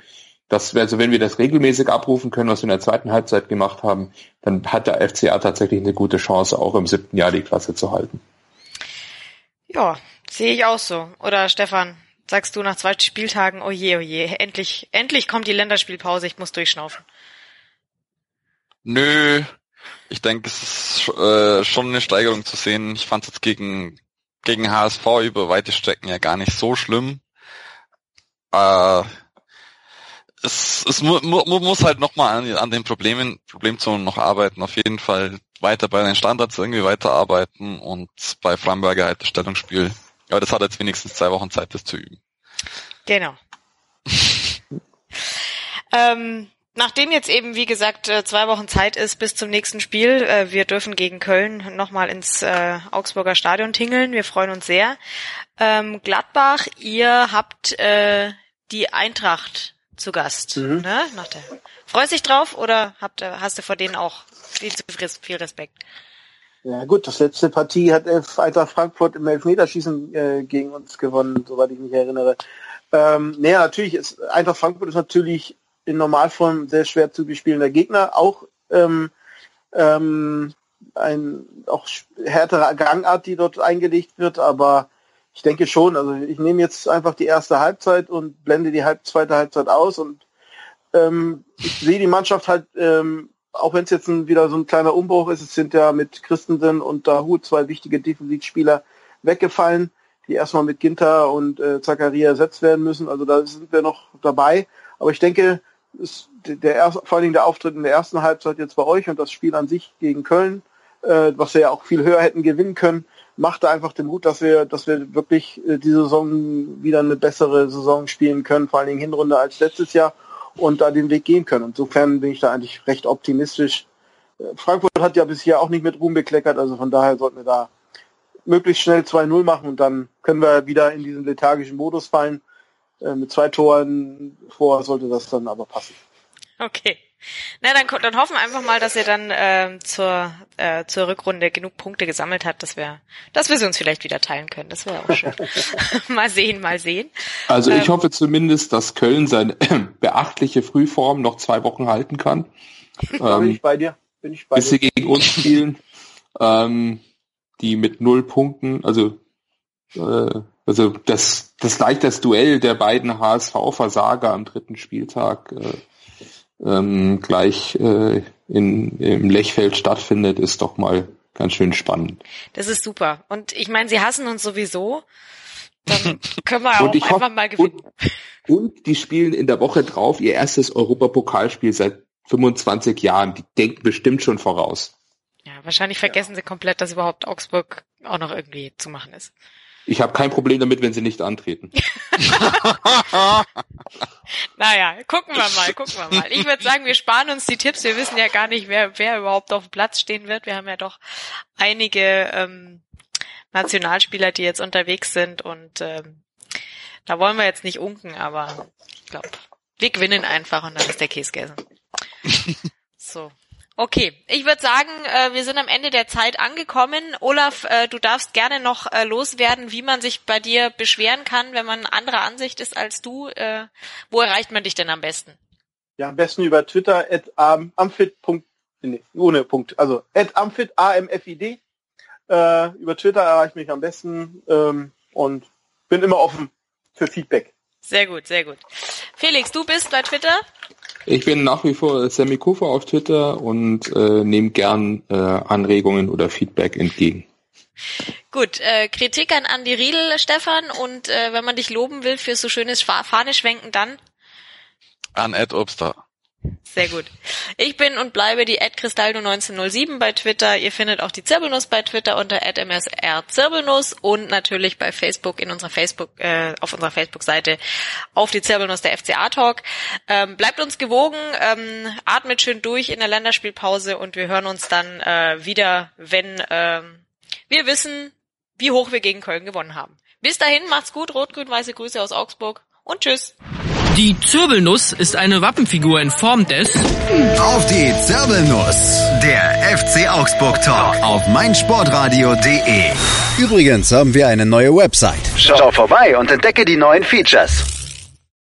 dass wir, also wenn wir das regelmäßig abrufen können, was wir in der zweiten Halbzeit gemacht haben, dann hat der FCA tatsächlich eine gute Chance, auch im siebten Jahr die Klasse zu halten. Ja, sehe ich auch so. Oder Stefan, sagst du nach zwei Spieltagen, oh je, oh je, endlich, endlich kommt die Länderspielpause, ich muss durchschnaufen. Nö, ich denke, es ist äh, schon eine Steigerung zu sehen. Ich fand es jetzt gegen gegen HSV über weite Strecken ja gar nicht so schlimm. Äh, es, es mu mu muss halt nochmal an, an den Problemen, Problemzonen noch arbeiten. Auf jeden Fall weiter bei den Standards irgendwie weiterarbeiten und bei Framberger halt das Stellungsspiel. Ja, das hat jetzt wenigstens zwei Wochen Zeit, das zu üben. Genau. ähm, Nachdem jetzt eben, wie gesagt, äh, zwei Wochen Zeit ist bis zum nächsten Spiel, äh, wir dürfen gegen Köln nochmal ins äh, Augsburger Stadion tingeln. Wir freuen uns sehr. Ähm, Gladbach, ihr habt äh, die Eintracht zu Gast. Mhm. Ne? Nach der, freust dich drauf oder habt, hast du vor denen auch viel zu viel Respekt? Ja gut, das letzte Partie hat Eintracht Frankfurt im Elfmeterschießen äh, gegen uns gewonnen, soweit ich mich erinnere. Ähm, naja, natürlich ist Eintracht Frankfurt ist natürlich in Normalform sehr schwer zu bespielender Gegner, auch ähm, ähm, ein auch härtere Gangart, die dort eingelegt wird, aber ich denke schon, also ich nehme jetzt einfach die erste Halbzeit und blende die halb, zweite Halbzeit aus und ähm, ich sehe die Mannschaft halt, ähm, auch wenn es jetzt ein, wieder so ein kleiner Umbruch ist, es sind ja mit Christensen und Dahu zwei wichtige Defensivspieler weggefallen, die erstmal mit Ginter und äh, Zakaria ersetzt werden müssen. Also da sind wir noch dabei. Aber ich denke, ist der erste, vor allen Dingen der Auftritt in der ersten Halbzeit jetzt bei euch und das Spiel an sich gegen Köln, äh, was wir ja auch viel höher hätten gewinnen können, machte einfach den Mut, dass wir, dass wir wirklich äh, die Saison wieder eine bessere Saison spielen können, vor allen Dingen Hinrunde als letztes Jahr und da den Weg gehen können. Insofern bin ich da eigentlich recht optimistisch. Äh, Frankfurt hat ja bisher auch nicht mit Ruhm bekleckert, also von daher sollten wir da möglichst schnell 2-0 machen und dann können wir wieder in diesen lethargischen Modus fallen äh, mit zwei Toren vor sollte das dann aber passen. Okay. Na, dann, dann hoffen wir einfach mal, dass ihr dann äh, zur, äh, zur Rückrunde genug Punkte gesammelt habt, dass wir, dass wir sie uns vielleicht wieder teilen können. Das wäre auch schön. mal sehen, mal sehen. Also ich ähm, hoffe zumindest, dass Köln seine beachtliche Frühform noch zwei Wochen halten kann. ähm, bin ich bei dir. Bin ich bei bis sie gegen uns spielen. ähm, die mit null Punkten, also äh, also das, das leicht das Duell der beiden HSV-Versager am dritten Spieltag äh, ähm, gleich äh, in, im Lechfeld stattfindet, ist doch mal ganz schön spannend. Das ist super. Und ich meine, sie hassen uns sowieso. Dann können wir auch einfach hoffe, mal gewinnen. Und, und, die spielen in der Woche drauf ihr erstes Europapokalspiel seit 25 Jahren. Die denken bestimmt schon voraus. Ja, wahrscheinlich vergessen ja. sie komplett, dass überhaupt Augsburg auch noch irgendwie zu machen ist. Ich habe kein Problem damit, wenn sie nicht antreten. naja, gucken wir mal, gucken wir mal. Ich würde sagen, wir sparen uns die Tipps. Wir wissen ja gar nicht, wer, wer überhaupt auf dem Platz stehen wird. Wir haben ja doch einige ähm, Nationalspieler, die jetzt unterwegs sind und ähm, da wollen wir jetzt nicht unken, aber ich glaube, wir gewinnen einfach und dann ist der Käse gegessen. So. Okay, ich würde sagen, äh, wir sind am Ende der Zeit angekommen. Olaf, äh, du darfst gerne noch äh, loswerden, wie man sich bei dir beschweren kann, wenn man anderer Ansicht ist als du. Äh, wo erreicht man dich denn am besten? Ja, am besten über Twitter at amfit. Nee, ohne Punkt. Also at amfit, A-M-F-I-D. Äh, über Twitter erreicht mich am besten ähm, und bin immer offen für Feedback. Sehr gut, sehr gut. Felix, du bist bei Twitter? Ich bin nach wie vor Sammy Kufa auf Twitter und äh, nehme gern äh, Anregungen oder Feedback entgegen. Gut, äh, Kritik an Andi Riedel, Stefan, und äh, wenn man dich loben will für so schönes Fahneschwenken, dann? An Ed Obster. Sehr gut. Ich bin und bleibe die @cristaldo1907 bei Twitter. Ihr findet auch die Zirbelnuss bei Twitter unter @msrzirbelnuss und natürlich bei Facebook in unserer Facebook äh, auf unserer Facebook-Seite auf die Zirbelnuss der FCA Talk. Ähm, bleibt uns gewogen, ähm, atmet schön durch in der Länderspielpause und wir hören uns dann äh, wieder, wenn ähm, wir wissen, wie hoch wir gegen Köln gewonnen haben. Bis dahin, macht's gut, rot-grün-weiße Grüße aus Augsburg und tschüss. Die Zirbelnuss ist eine Wappenfigur in Form des Auf die Zirbelnuss, der FC Augsburg Talk auf meinsportradio.de. Übrigens haben wir eine neue Website. Schau vorbei und entdecke die neuen Features.